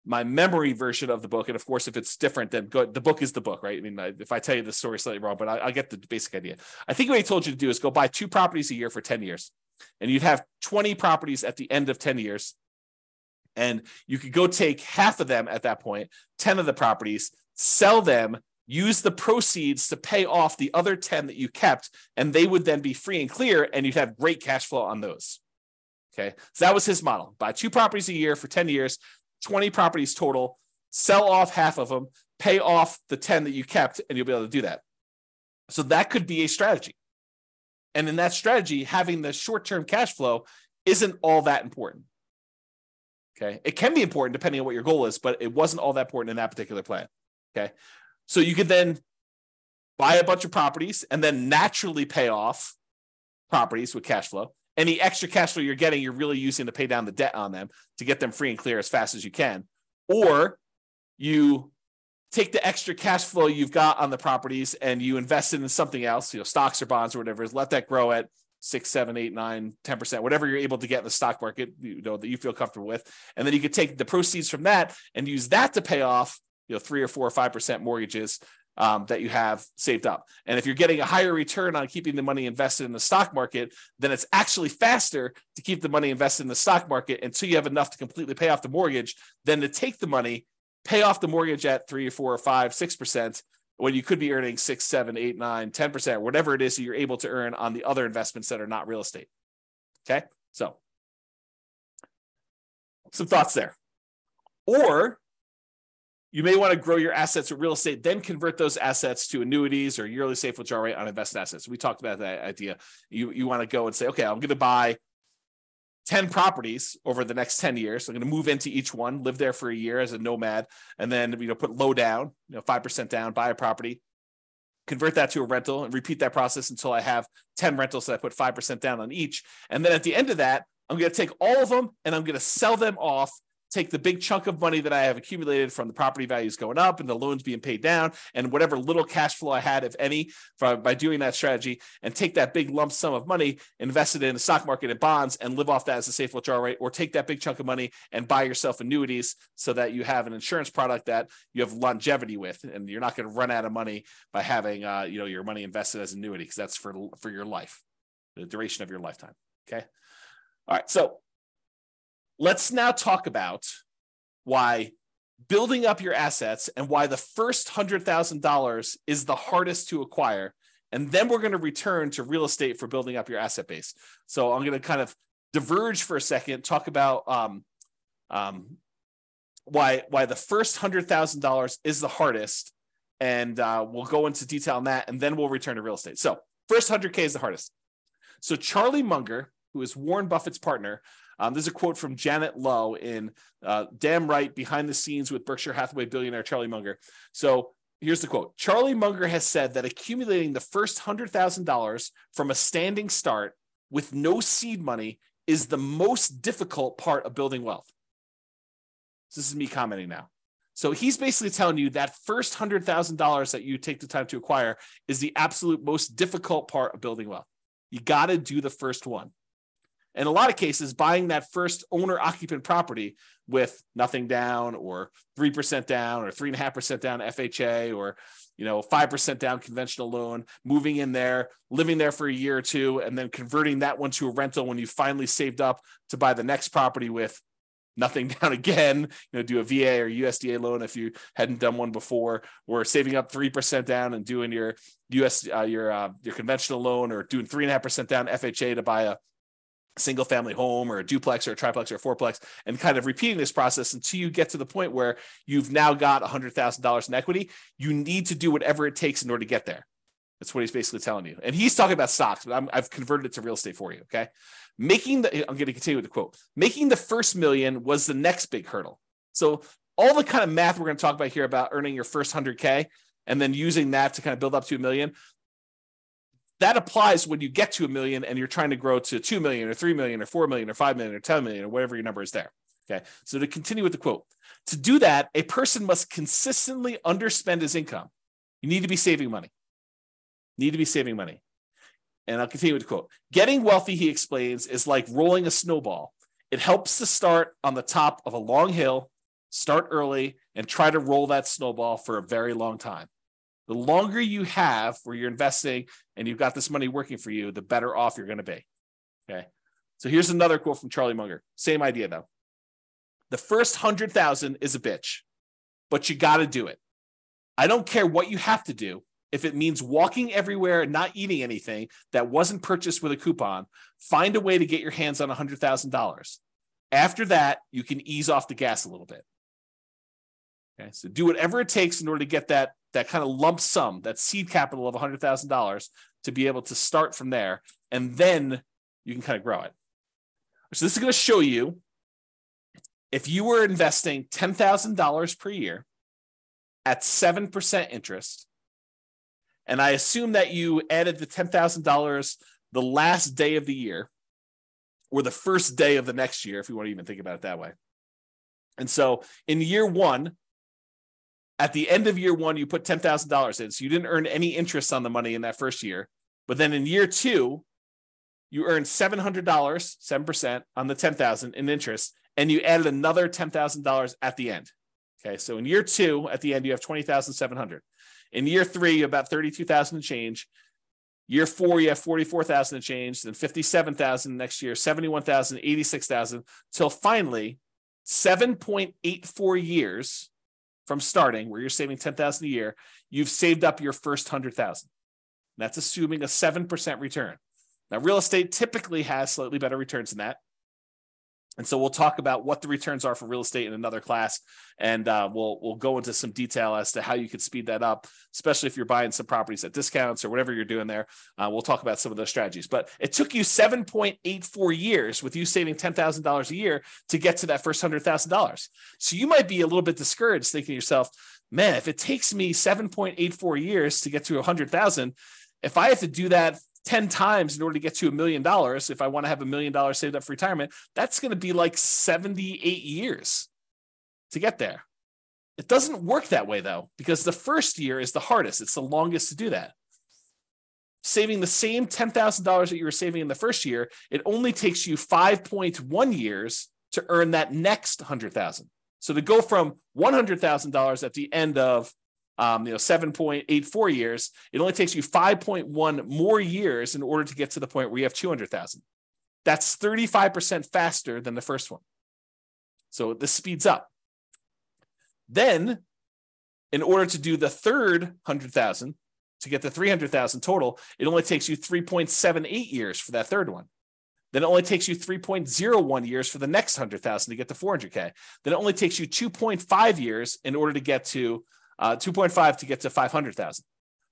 my memory version of the book. And of course, if it's different, then go, the book is the book, right? I mean, if I tell you the story slightly wrong, but I, I get the basic idea. I think what he told you to do is go buy two properties a year for 10 years and you'd have 20 properties at the end of 10 years. And you could go take half of them at that point, 10 of the properties, sell them, use the proceeds to pay off the other 10 that you kept, and they would then be free and clear, and you'd have great cash flow on those. Okay. So that was his model buy two properties a year for 10 years, 20 properties total, sell off half of them, pay off the 10 that you kept, and you'll be able to do that. So that could be a strategy. And in that strategy, having the short term cash flow isn't all that important. Okay. It can be important depending on what your goal is, but it wasn't all that important in that particular plan. Okay. So you could then buy a bunch of properties and then naturally pay off properties with cash flow. Any extra cash flow you're getting, you're really using to pay down the debt on them to get them free and clear as fast as you can. Or you take the extra cash flow you've got on the properties and you invest it in something else, you know, stocks or bonds or whatever, let that grow at six, seven, eight, nine, 10%, whatever you're able to get in the stock market, you know, that you feel comfortable with. And then you could take the proceeds from that and use that to pay off, you know, three or four or 5% mortgages um, that you have saved up. And if you're getting a higher return on keeping the money invested in the stock market, then it's actually faster to keep the money invested in the stock market until you have enough to completely pay off the mortgage than to take the money pay off the mortgage at three or four or five, six percent when you could be earning six, seven, eight, nine, 10%, whatever it is that you're able to earn on the other investments that are not real estate. Okay. So some thoughts there. Or you may want to grow your assets with real estate, then convert those assets to annuities or yearly safe withdrawal rate on invested assets. We talked about that idea. You, you want to go and say, okay, I'm going to buy 10 properties over the next 10 years. So I'm going to move into each one, live there for a year as a nomad, and then you know put low down, you know, 5% down, buy a property, convert that to a rental and repeat that process until I have 10 rentals that I put 5% down on each. And then at the end of that, I'm going to take all of them and I'm going to sell them off take the big chunk of money that I have accumulated from the property values going up and the loans being paid down and whatever little cash flow I had, if any, from, by doing that strategy, and take that big lump sum of money, invest it in the stock market and bonds, and live off that as a safe withdrawal rate, or take that big chunk of money and buy yourself annuities so that you have an insurance product that you have longevity with, and you're not going to run out of money by having uh, you know your money invested as annuity because that's for for your life, the duration of your lifetime. Okay. All right. So Let's now talk about why building up your assets and why the first $100,000 is the hardest to acquire. And then we're going to return to real estate for building up your asset base. So I'm going to kind of diverge for a second, talk about um, um, why why the first hundred thousand dollars is the hardest, and uh, we'll go into detail on that, and then we'll return to real estate. So first hundred k is the hardest. So Charlie Munger, who is Warren Buffett's partner, um, there's a quote from Janet Lowe in uh, Damn Right Behind the Scenes with Berkshire Hathaway billionaire Charlie Munger. So here's the quote Charlie Munger has said that accumulating the first $100,000 from a standing start with no seed money is the most difficult part of building wealth. So This is me commenting now. So he's basically telling you that first $100,000 that you take the time to acquire is the absolute most difficult part of building wealth. You got to do the first one in a lot of cases, buying that first owner occupant property with nothing down or 3% down or 3.5% down FHA or you know 5% down conventional loan moving in there living there for a year or two and then converting that one to a rental when you finally saved up to buy the next property with nothing down again you know do a va or usda loan if you hadn't done one before or saving up 3% down and doing your us uh, your uh, your conventional loan or doing 3.5% down fha to buy a single family home or a duplex or a triplex or a fourplex and kind of repeating this process until you get to the point where you've now got $100,000 in equity. You need to do whatever it takes in order to get there. That's what he's basically telling you. And he's talking about stocks, but i have converted it to real estate for you. Okay. Making the, I'm going to continue with the quote making the first million was the next big hurdle. So, all the kind of math we're going to talk about here about earning your first 100K and then using that to kind of build up to a million, that applies when you get to a million and you're trying to grow to 2 million or 3 million or 4 million or 5 million or 10 million or whatever your number is there. Okay. So to continue with the quote, to do that, a person must consistently underspend his income. You need to be saving money. Need to be saving money. And I'll continue with the quote. Getting wealthy, he explains, is like rolling a snowball. It helps to start on the top of a long hill, start early, and try to roll that snowball for a very long time the longer you have where you're investing and you've got this money working for you, the better off you're going to be. Okay. So here's another quote from Charlie Munger. Same idea though. The first hundred thousand is a bitch, but you got to do it. I don't care what you have to do. If it means walking everywhere and not eating anything that wasn't purchased with a coupon, find a way to get your hands on $100,000. After that, you can ease off the gas a little bit. Okay, so do whatever it takes in order to get that that kind of lump sum, that seed capital of $100,000 to be able to start from there. And then you can kind of grow it. So this is going to show you if you were investing $10,000 per year at 7% interest, and I assume that you added the $10,000 the last day of the year or the first day of the next year, if you want to even think about it that way. And so in year one, at the end of year one, you put $10,000 in. So you didn't earn any interest on the money in that first year. But then in year two, you earned $700, 7% on the 10,000 in interest, and you added another $10,000 at the end. Okay. So in year two, at the end, you have 20,700. In year three, about 32,000 to change. Year four, you have 44,000 to change, then 57,000 next year, 71,000, 86,000, till finally 7.84 years from starting, where you're saving 10,000 a year, you've saved up your first 100,000. That's assuming a 7% return. Now, real estate typically has slightly better returns than that. And so we'll talk about what the returns are for real estate in another class, and uh, we'll we'll go into some detail as to how you could speed that up, especially if you're buying some properties at discounts or whatever you're doing there. Uh, we'll talk about some of those strategies. But it took you 7.84 years with you saving ten thousand dollars a year to get to that first hundred thousand dollars. So you might be a little bit discouraged, thinking to yourself, "Man, if it takes me 7.84 years to get to a hundred thousand, if I have to do that 10 times in order to get to a million dollars, if I want to have a million dollars saved up for retirement, that's going to be like 78 years to get there. It doesn't work that way though, because the first year is the hardest. It's the longest to do that. Saving the same $10,000 that you were saving in the first year, it only takes you 5.1 years to earn that next 100,000. So to go from $100,000 at the end of um, you know, 7.84 years. It only takes you 5.1 more years in order to get to the point where you have 200,000. That's 35% faster than the first one. So this speeds up. Then, in order to do the third 100,000, to get the 300,000 total, it only takes you 3.78 years for that third one. Then it only takes you 3.01 years for the next 100,000 to get to 400K. Then it only takes you 2.5 years in order to get to uh, 2.5 to get to 500,000.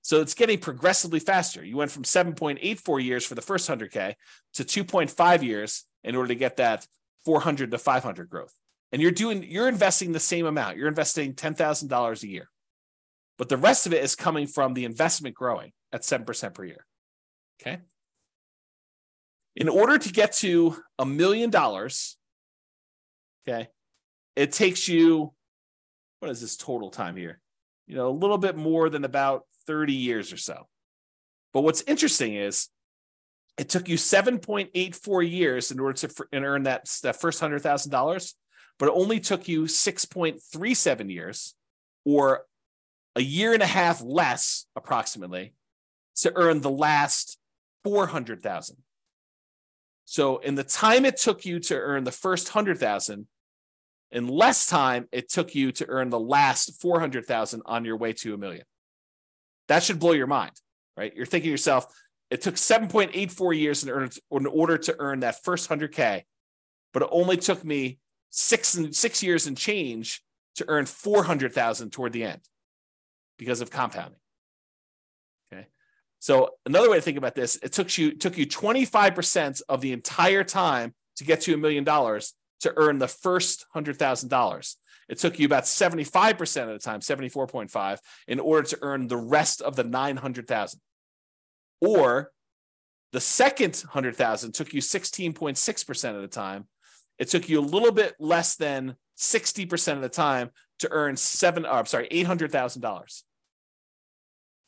So it's getting progressively faster. You went from 7.84 years for the first 100K to 2.5 years in order to get that 400 to 500 growth. And you're doing, you're investing the same amount. You're investing $10,000 a year. But the rest of it is coming from the investment growing at 7% per year. Okay. In order to get to a million dollars, okay, it takes you, what is this total time here? You know, a little bit more than about 30 years or so. But what's interesting is it took you 7.84 years in order to earn that, that first $100,000, but it only took you 6.37 years or a year and a half less approximately to earn the last 400,000. So in the time it took you to earn the first 100,000, in less time it took you to earn the last 400,000 on your way to a million. That should blow your mind, right? You're thinking to yourself, it took 7.84 years in in order to earn that first 100K, but it only took me six six years and change to earn 400,000 toward the end because of compounding. Okay. So another way to think about this, it took you, took you 25% of the entire time to get to a million dollars to earn the first $100,000. It took you about 75% of the time, 74.5, in order to earn the rest of the 900,000. Or the second 100,000 took you 16.6% of the time. It took you a little bit less than 60% of the time to earn seven, oh, I'm sorry, $800,000,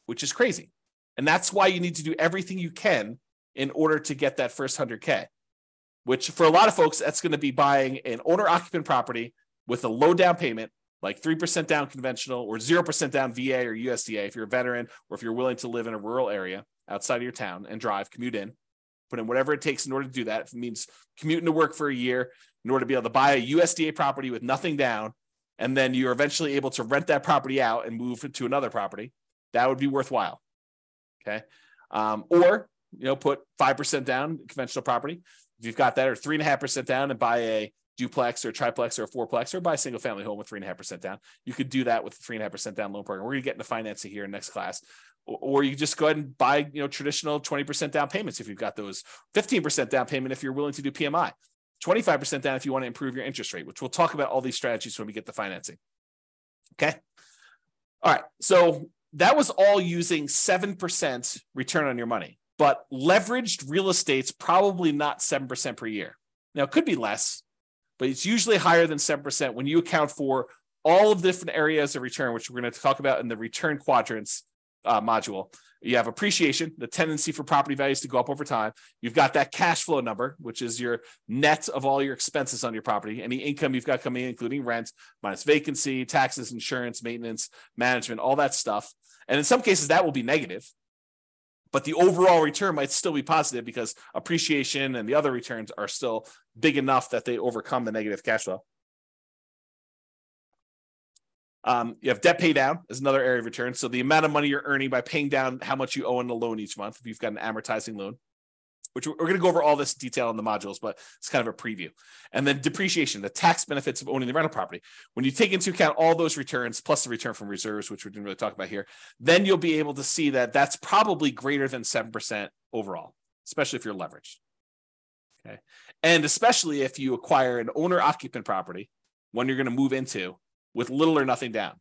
which is crazy. And that's why you need to do everything you can in order to get that first 100K which for a lot of folks, that's going to be buying an owner occupant property with a low down payment, like 3% down conventional or 0% down VA or USDA if you're a veteran or if you're willing to live in a rural area outside of your town and drive, commute in, put in whatever it takes in order to do that. If it means commuting to work for a year in order to be able to buy a USDA property with nothing down, and then you're eventually able to rent that property out and move to another property, that would be worthwhile. Okay. Um, or, you know, put 5% down conventional property, if you've got that or three and a half percent down and buy a duplex or triplex or a fourplex or buy a single family home with three and a half percent down, you could do that with three and a half percent down loan program. We're to get into financing here in next class. Or you just go ahead and buy, you know, traditional 20% down payments if you've got those, 15% down payment if you're willing to do PMI, 25% down if you want to improve your interest rate, which we'll talk about all these strategies when we get the financing. Okay. All right. So that was all using 7% return on your money but leveraged real estate's probably not 7% per year. Now, it could be less, but it's usually higher than 7% when you account for all of the different areas of return, which we're going to talk about in the return quadrants uh, module. You have appreciation, the tendency for property values to go up over time. You've got that cash flow number, which is your net of all your expenses on your property, any income you've got coming in, including rent, minus vacancy, taxes, insurance, maintenance, management, all that stuff. And in some cases, that will be negative but the overall return might still be positive because appreciation and the other returns are still big enough that they overcome the negative cash flow. Um, you have debt pay down is another area of return. So the amount of money you're earning by paying down how much you owe on the loan each month, if you've got an amortizing loan, which we're, going to go over all this detail in the modules, but it's kind of a preview. And then depreciation, the tax benefits of owning the rental property. When you take into account all those returns plus the return from reserves, which we didn't really talk about here, then you'll be able to see that that's probably greater than 7% overall, especially if you're leveraged. Okay. And especially if you acquire an owner occupant property, when you're going to move into with little or nothing down.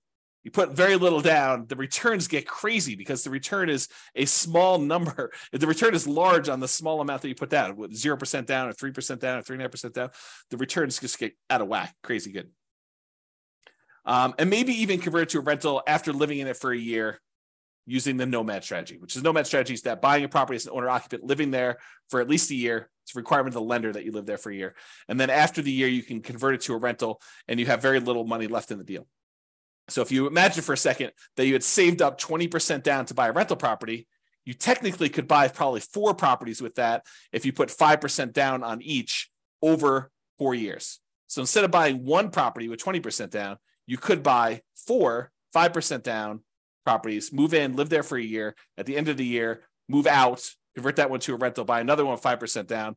You put very little down, the returns get crazy because the return is a small number. If the return is large on the small amount that you put down, with 0% down or 3% down or 3.5% down. The returns just get out of whack, crazy good. Um, and maybe even convert it to a rental after living in it for a year using the nomad strategy, which is nomad strategy is that buying a property as an owner occupant, living there for at least a year. It's a requirement of the lender that you live there for a year. And then after the year, you can convert it to a rental and you have very little money left in the deal. So if you imagine for a second that you had saved up 20% down to buy a rental property, you technically could buy probably four properties with that if you put 5% down on each over four years. So instead of buying one property with 20% down, you could buy four, 5% down properties, move in, live there for a year. At the end of the year, move out, convert that one to a rental, buy another one 5% down,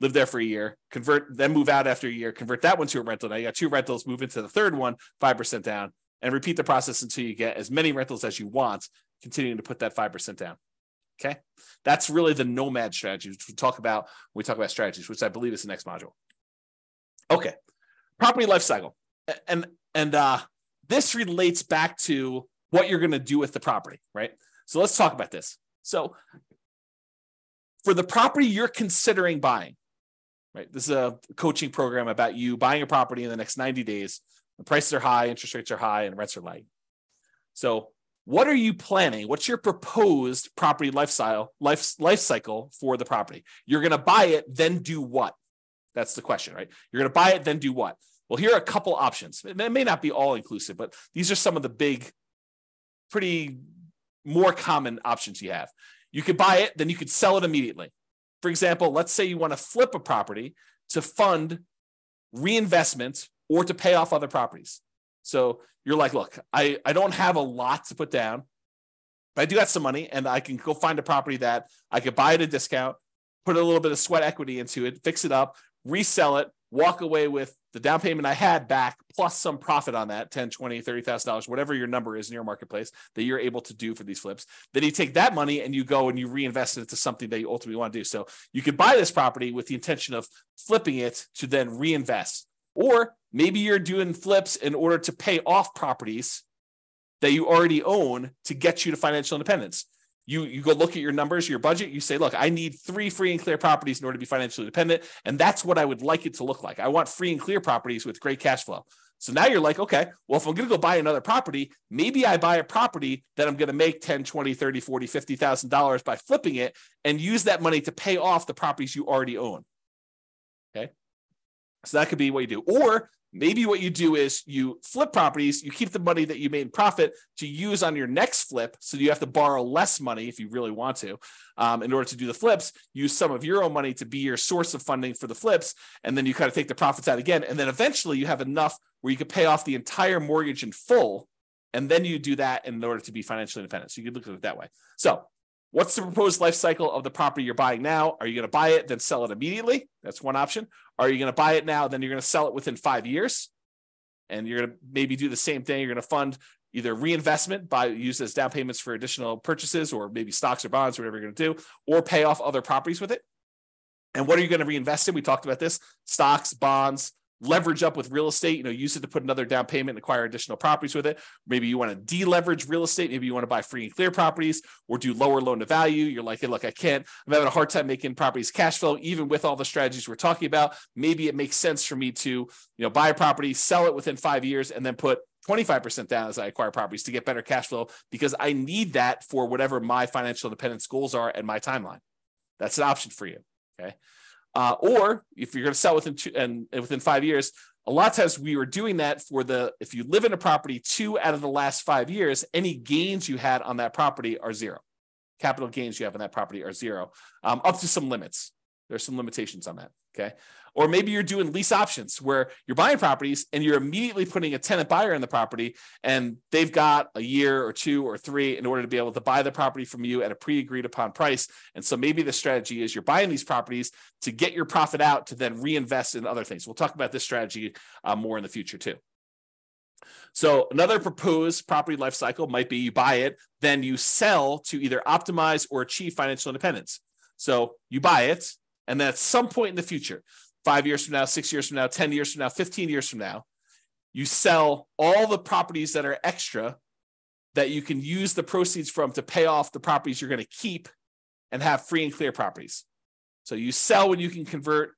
live there for a year, convert, then move out after a year, convert that one to a rental. Now you got two rentals, move into the third one, 5% down, and repeat the process until you get as many rentals as you want, continuing to put that 5% down. Okay. That's really the nomad strategy, which we talk about when we talk about strategies, which I believe is the next module. Okay. Property life cycle. And and uh this relates back to what you're going to do with the property, right? So let's talk about this. So for the property you're considering buying, right? This is a coaching program about you buying a property in the next 90 days. Prices are high, interest rates are high, and rents are light. So what are you planning? What's your proposed property lifestyle life, life cycle for the property? You're going to buy it, then do what? That's the question, right? You're going to buy it, then do what? Well, here are a couple options. It may not be all inclusive, but these are some of the big pretty more common options you have. You could buy it, then you could sell it immediately. For example, let's say you want to flip a property to fund reinvestment or to pay off other properties. So you're like, look, I, I don't have a lot to put down, but I do have some money and I can go find a property that I could buy at a discount, put a little bit of sweat equity into it, fix it up, resell it, walk away with the down payment I had back plus some profit on that 10, 20, 30,000 dollars, whatever your number is in your marketplace that you're able to do for these flips. Then you take that money and you go and you reinvest it into something that you ultimately want to do. So you could buy this property with the intention of flipping it to then reinvest. Or maybe you're doing flips in order to pay off properties that you already own to get you to financial independence you you go look at your numbers, your budget, you say, look, I need three free and clear properties in order to be financially independent. And that's what I would like it to look like. I want free and clear properties with great cash flow. So now you're like, okay, well, if I'm going to go buy another property, maybe I buy a property that I'm going to make 10, 20, 30, 40, $50,000 by flipping it and use that money to pay off the properties you already own. Okay. So that could be what you do. Or Maybe what you do is you flip properties, you keep the money that you made in profit to use on your next flip. So you have to borrow less money if you really want to. Um, in order to do the flips, use some of your own money to be your source of funding for the flips. And then you kind of take the profits out again. And then eventually you have enough where you could pay off the entire mortgage in full. And then you do that in order to be financially independent. So you could look at it that way. So What's the proposed life cycle of the property you're buying now? Are you going to buy it, then sell it immediately? That's one option. Are you going to buy it now, then you're going to sell it within five years? And you're going to maybe do the same thing. You're going to fund either reinvestment by use as down payments for additional purchases or maybe stocks or bonds, whatever you're going to do, or pay off other properties with it. And what are you going to reinvest in? We talked about this stocks, bonds, leverage up with real estate, you know, use it to put another down payment and acquire additional properties with it. Maybe you want to deleverage real estate. Maybe you want to buy free and clear properties or do lower loan to value. You're like, hey, look, I can't, I'm having a hard time making properties cash flow, even with all the strategies we're talking about. Maybe it makes sense for me to, you know, buy a property, sell it within five years, and then put 25% down as I acquire properties to get better cash flow because I need that for whatever my financial independence goals are and my timeline. That's an option for you. Okay. Uh, or if you're going to sell within two, and, and within five years, a lot of times we were doing that for the if you live in a property two out of the last five years, any gains you had on that property are zero. Capital gains you have on that property are zero, um, up to some limits. There's some limitations on that. Okay. Or maybe you're doing lease options where you're buying properties and you're immediately putting a tenant buyer in the property and they've got a year or two or three in order to be able to buy the property from you at a pre agreed upon price. And so maybe the strategy is you're buying these properties to get your profit out to then reinvest in other things. We'll talk about this strategy uh, more in the future too. So another proposed property life cycle might be you buy it, then you sell to either optimize or achieve financial independence. So you buy it, and then at some point in the future, five years from now, six years from now, 10 years from now, 15 years from now, you sell all the properties that are extra that you can use the proceeds from to pay off the properties you're going to keep and have free and clear properties. So you sell when you can convert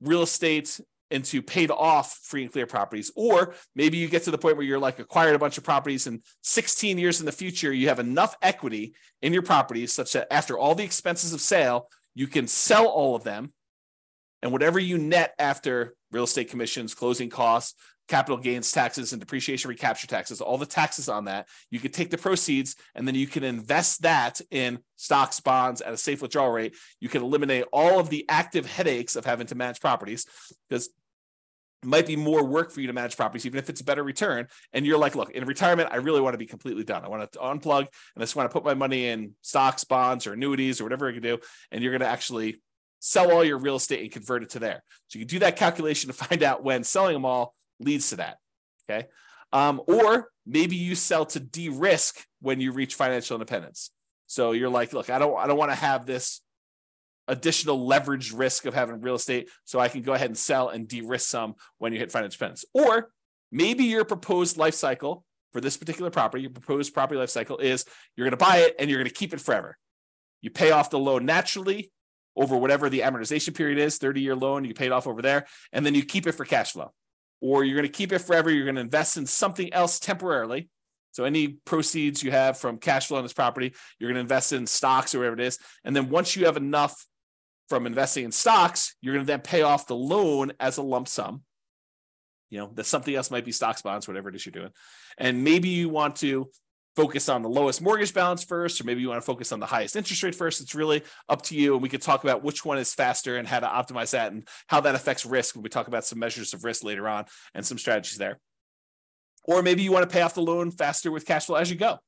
real estate into paid off free and clear properties. Or maybe you get to the point where you're like acquired a bunch of properties and 16 years in the future, you have enough equity in your properties such that after all the expenses of sale, you can sell all of them. And whatever you net after real estate commissions, closing costs, capital gains taxes, and depreciation recapture taxes, all the taxes on that, you could take the proceeds and then you can invest that in stocks, bonds at a safe withdrawal rate. You can eliminate all of the active headaches of having to manage properties because it might be more work for you to manage properties, even if it's a better return. And you're like, look, in retirement, I really want to be completely done. I want to unplug and I just want to put my money in stocks, bonds, or annuities, or whatever I can do. And you're going to actually sell all your real estate and convert it to there. So you can do that calculation to find out when selling them all leads to that. Okay. Um, or maybe you sell to de-risk when you reach financial independence. So you're like, look, I don't, I don't want to have this additional leverage risk of having real estate so I can go ahead and sell and de-risk some when you hit financial independence. Or maybe your proposed life cycle for this particular property, your proposed property life cycle is you're going to buy it and you're going to keep it forever. You pay off the loan naturally over whatever the amortization period is, 30 year loan, you pay it off over there, and then you keep it for cash flow. Or you're going to keep it forever, you're going to invest in something else temporarily. So any proceeds you have from cash flow on this property, you're going to invest in stocks or whatever it is. And then once you have enough from investing in stocks, you're going to then pay off the loan as a lump sum. You know, that something else might be stocks, bonds, whatever it is you're doing. And maybe you want to focus on the lowest mortgage balance first, or maybe you want to focus on the highest interest rate first. It's really up to you. And we could talk about which one is faster and how to optimize that and how that affects risk when we talk about some measures of risk later on and some strategies there. Or maybe you want to pay off the loan faster with cash flow as you go.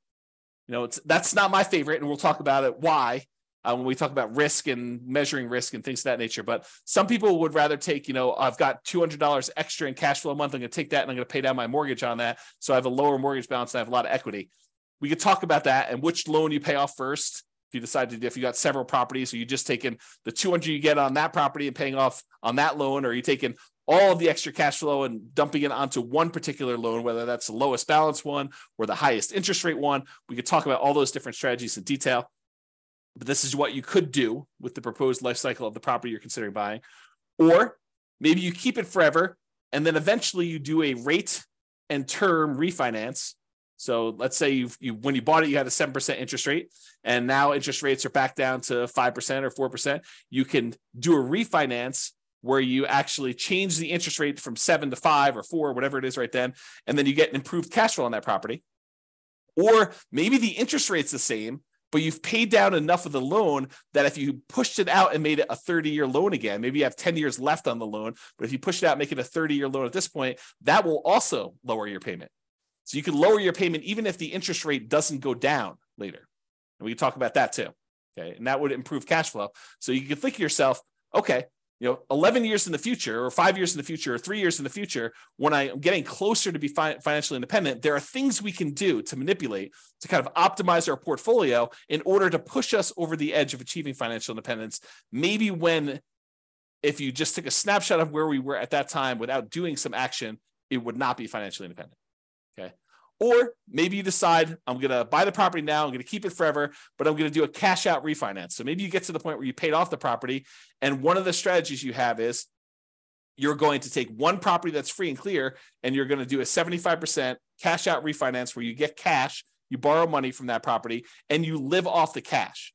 You know, it's that's not my favorite, and we'll talk about it why uh, when we talk about risk and measuring risk and things of that nature. But some people would rather take, you know, I've got $200 extra in cash flow a month. I'm going to take that and I'm going to pay down my mortgage on that. So I have a lower mortgage balance and I have a lot of equity. We could talk about that and which loan you pay off first. If you decide to, if you got several properties, or you just taking the 200 you get on that property and paying off on that loan, or you taking all of the extra cash flow and dumping it onto one particular loan, whether that's the lowest balance one or the highest interest rate one. We could talk about all those different strategies in detail but this is what you could do with the proposed life cycle of the property you're considering buying. Or maybe you keep it forever and then eventually you do a rate and term refinance. So let's say you've, you when you bought it, you had a 7% interest rate, and now interest rates are back down to 5% or 4%. You can do a refinance where you actually change the interest rate from seven to five or four, whatever it is right then, and then you get an improved cash flow on that property. Or maybe the interest rate's the same, but you've paid down enough of the loan that if you pushed it out and made it a 30 year loan again, maybe you have 10 years left on the loan, but if you push it out, make it a 30 year loan at this point, that will also lower your payment. So you can lower your payment even if the interest rate doesn't go down later. And we can talk about that too. Okay. And that would improve cash flow. So you can think of yourself, okay, you know 11 years in the future or five years in the future or three years in the future when i'm getting closer to be fi- financially independent there are things we can do to manipulate to kind of optimize our portfolio in order to push us over the edge of achieving financial independence maybe when if you just took a snapshot of where we were at that time without doing some action it would not be financially independent okay or maybe you decide, I'm going to buy the property now, I'm going to keep it forever, but I'm going to do a cash out refinance. So maybe you get to the point where you paid off the property. And one of the strategies you have is you're going to take one property that's free and clear, and you're going to do a 75% cash out refinance where you get cash, you borrow money from that property, and you live off the cash.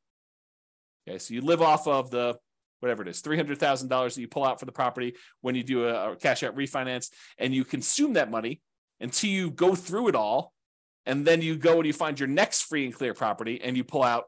Okay, so you live off of the whatever it is, $300,000 that you pull out for the property when you do a, a cash out refinance, and you consume that money until you go through it all. And then you go and you find your next free and clear property and you pull out,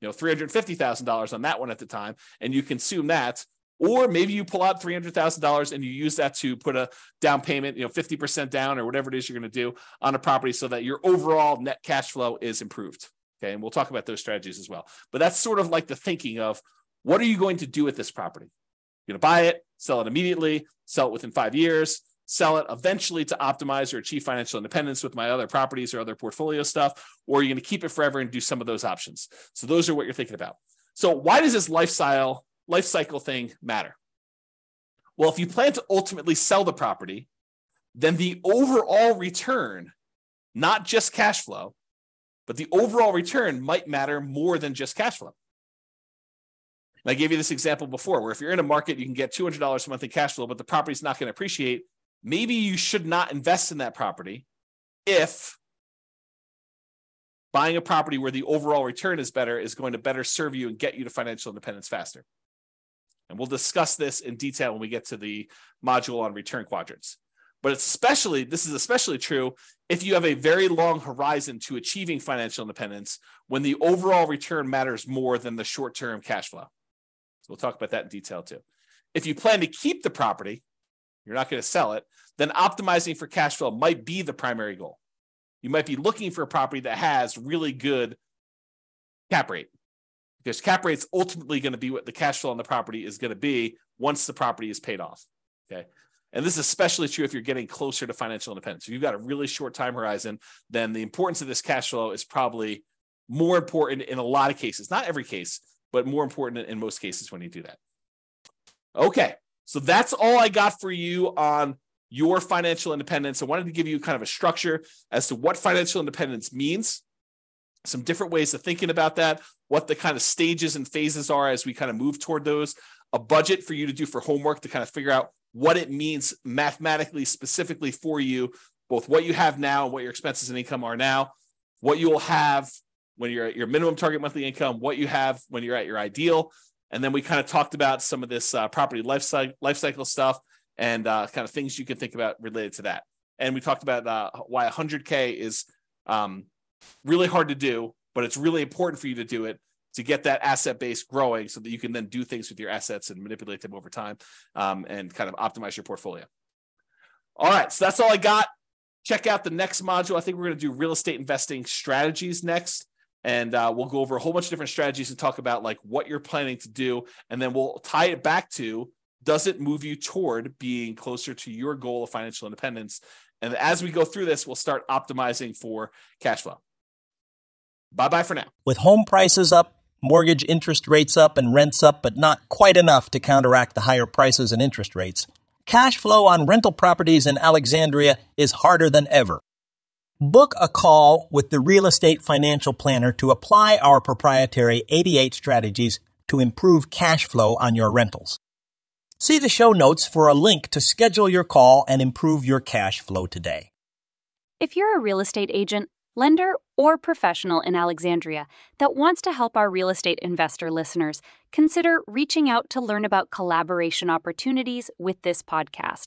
you know, $350,000 on that one at the time and you consume that. Or maybe you pull out $300,000 and you use that to put a down payment, you know, 50% down or whatever it is you're going to do on a property so that your overall net cash flow is improved. Okay. And we'll talk about those strategies as well. But that's sort of like the thinking of what are you going to do with this property? You're going to buy it, sell it immediately, sell it within five years, sell it eventually to optimize or achieve financial independence with my other properties or other portfolio stuff, or you're going to keep it forever and do some of those options. So those are what you're thinking about. So why does this lifestyle life cycle thing matter? Well, if you plan to ultimately sell the property, then the overall return, not just cash flow, but the overall return might matter more than just cash flow. And I gave you this example before where if you're in a market, you can get $200 a month in cash flow, but the property's not going to appreciate. Maybe you should not invest in that property if buying a property where the overall return is better is going to better serve you and get you to financial independence faster. And we'll discuss this in detail when we get to the module on return quadrants. But especially, this is especially true if you have a very long horizon to achieving financial independence when the overall return matters more than the short term cash flow. So we'll talk about that in detail too. If you plan to keep the property, you're not going to sell it, then optimizing for cash flow might be the primary goal. You might be looking for a property that has really good cap rate because cap rate's ultimately going to be what the cash flow on the property is going to be once the property is paid off. Okay. And this is especially true if you're getting closer to financial independence. If you've got a really short time horizon, then the importance of this cash flow is probably more important in a lot of cases, not every case, but more important in most cases when you do that. Okay, so that's all I got for you on your financial independence. I wanted to give you kind of a structure as to what financial independence means, some different ways of thinking about that, what the kind of stages and phases are as we kind of move toward those, a budget for you to do for homework to kind of figure out what it means mathematically, specifically for you, both what you have now and what your expenses and income are now, what you will have when you're at your minimum target monthly income, what you have when you're at your ideal. And then we kind of talked about some of this uh, property life cycle, life cycle stuff and uh, kind of things you can think about related to that. And we talked about uh, why 100K is um, really hard to do, but it's really important for you to do it to get that asset base growing so that you can then do things with your assets and manipulate them over time um, and kind of optimize your portfolio. All right, so that's all I got. Check out the next module. I think we're going to do real estate investing strategies next and uh, we'll go over a whole bunch of different strategies and talk about like what you're planning to do. And then we'll tie it back to does it move you toward being closer to your goal of financial independence? And as we go through this we'll start optimizing for cash flow. Bye bye for now. With home prices up mortgage interest rates up and rents up but not quite enough to counteract the higher prices and interest rates cash flow on rental properties in alexandria is harder than ever Book a call with the Real Estate Financial Planner to apply our proprietary 88 strategies to improve cash flow on your rentals. See the show notes for a link to schedule your call and improve your cash flow today. If you're a real estate agent, lender, or professional in Alexandria that wants to help our real estate investor listeners, consider reaching out to learn about collaboration opportunities with this podcast.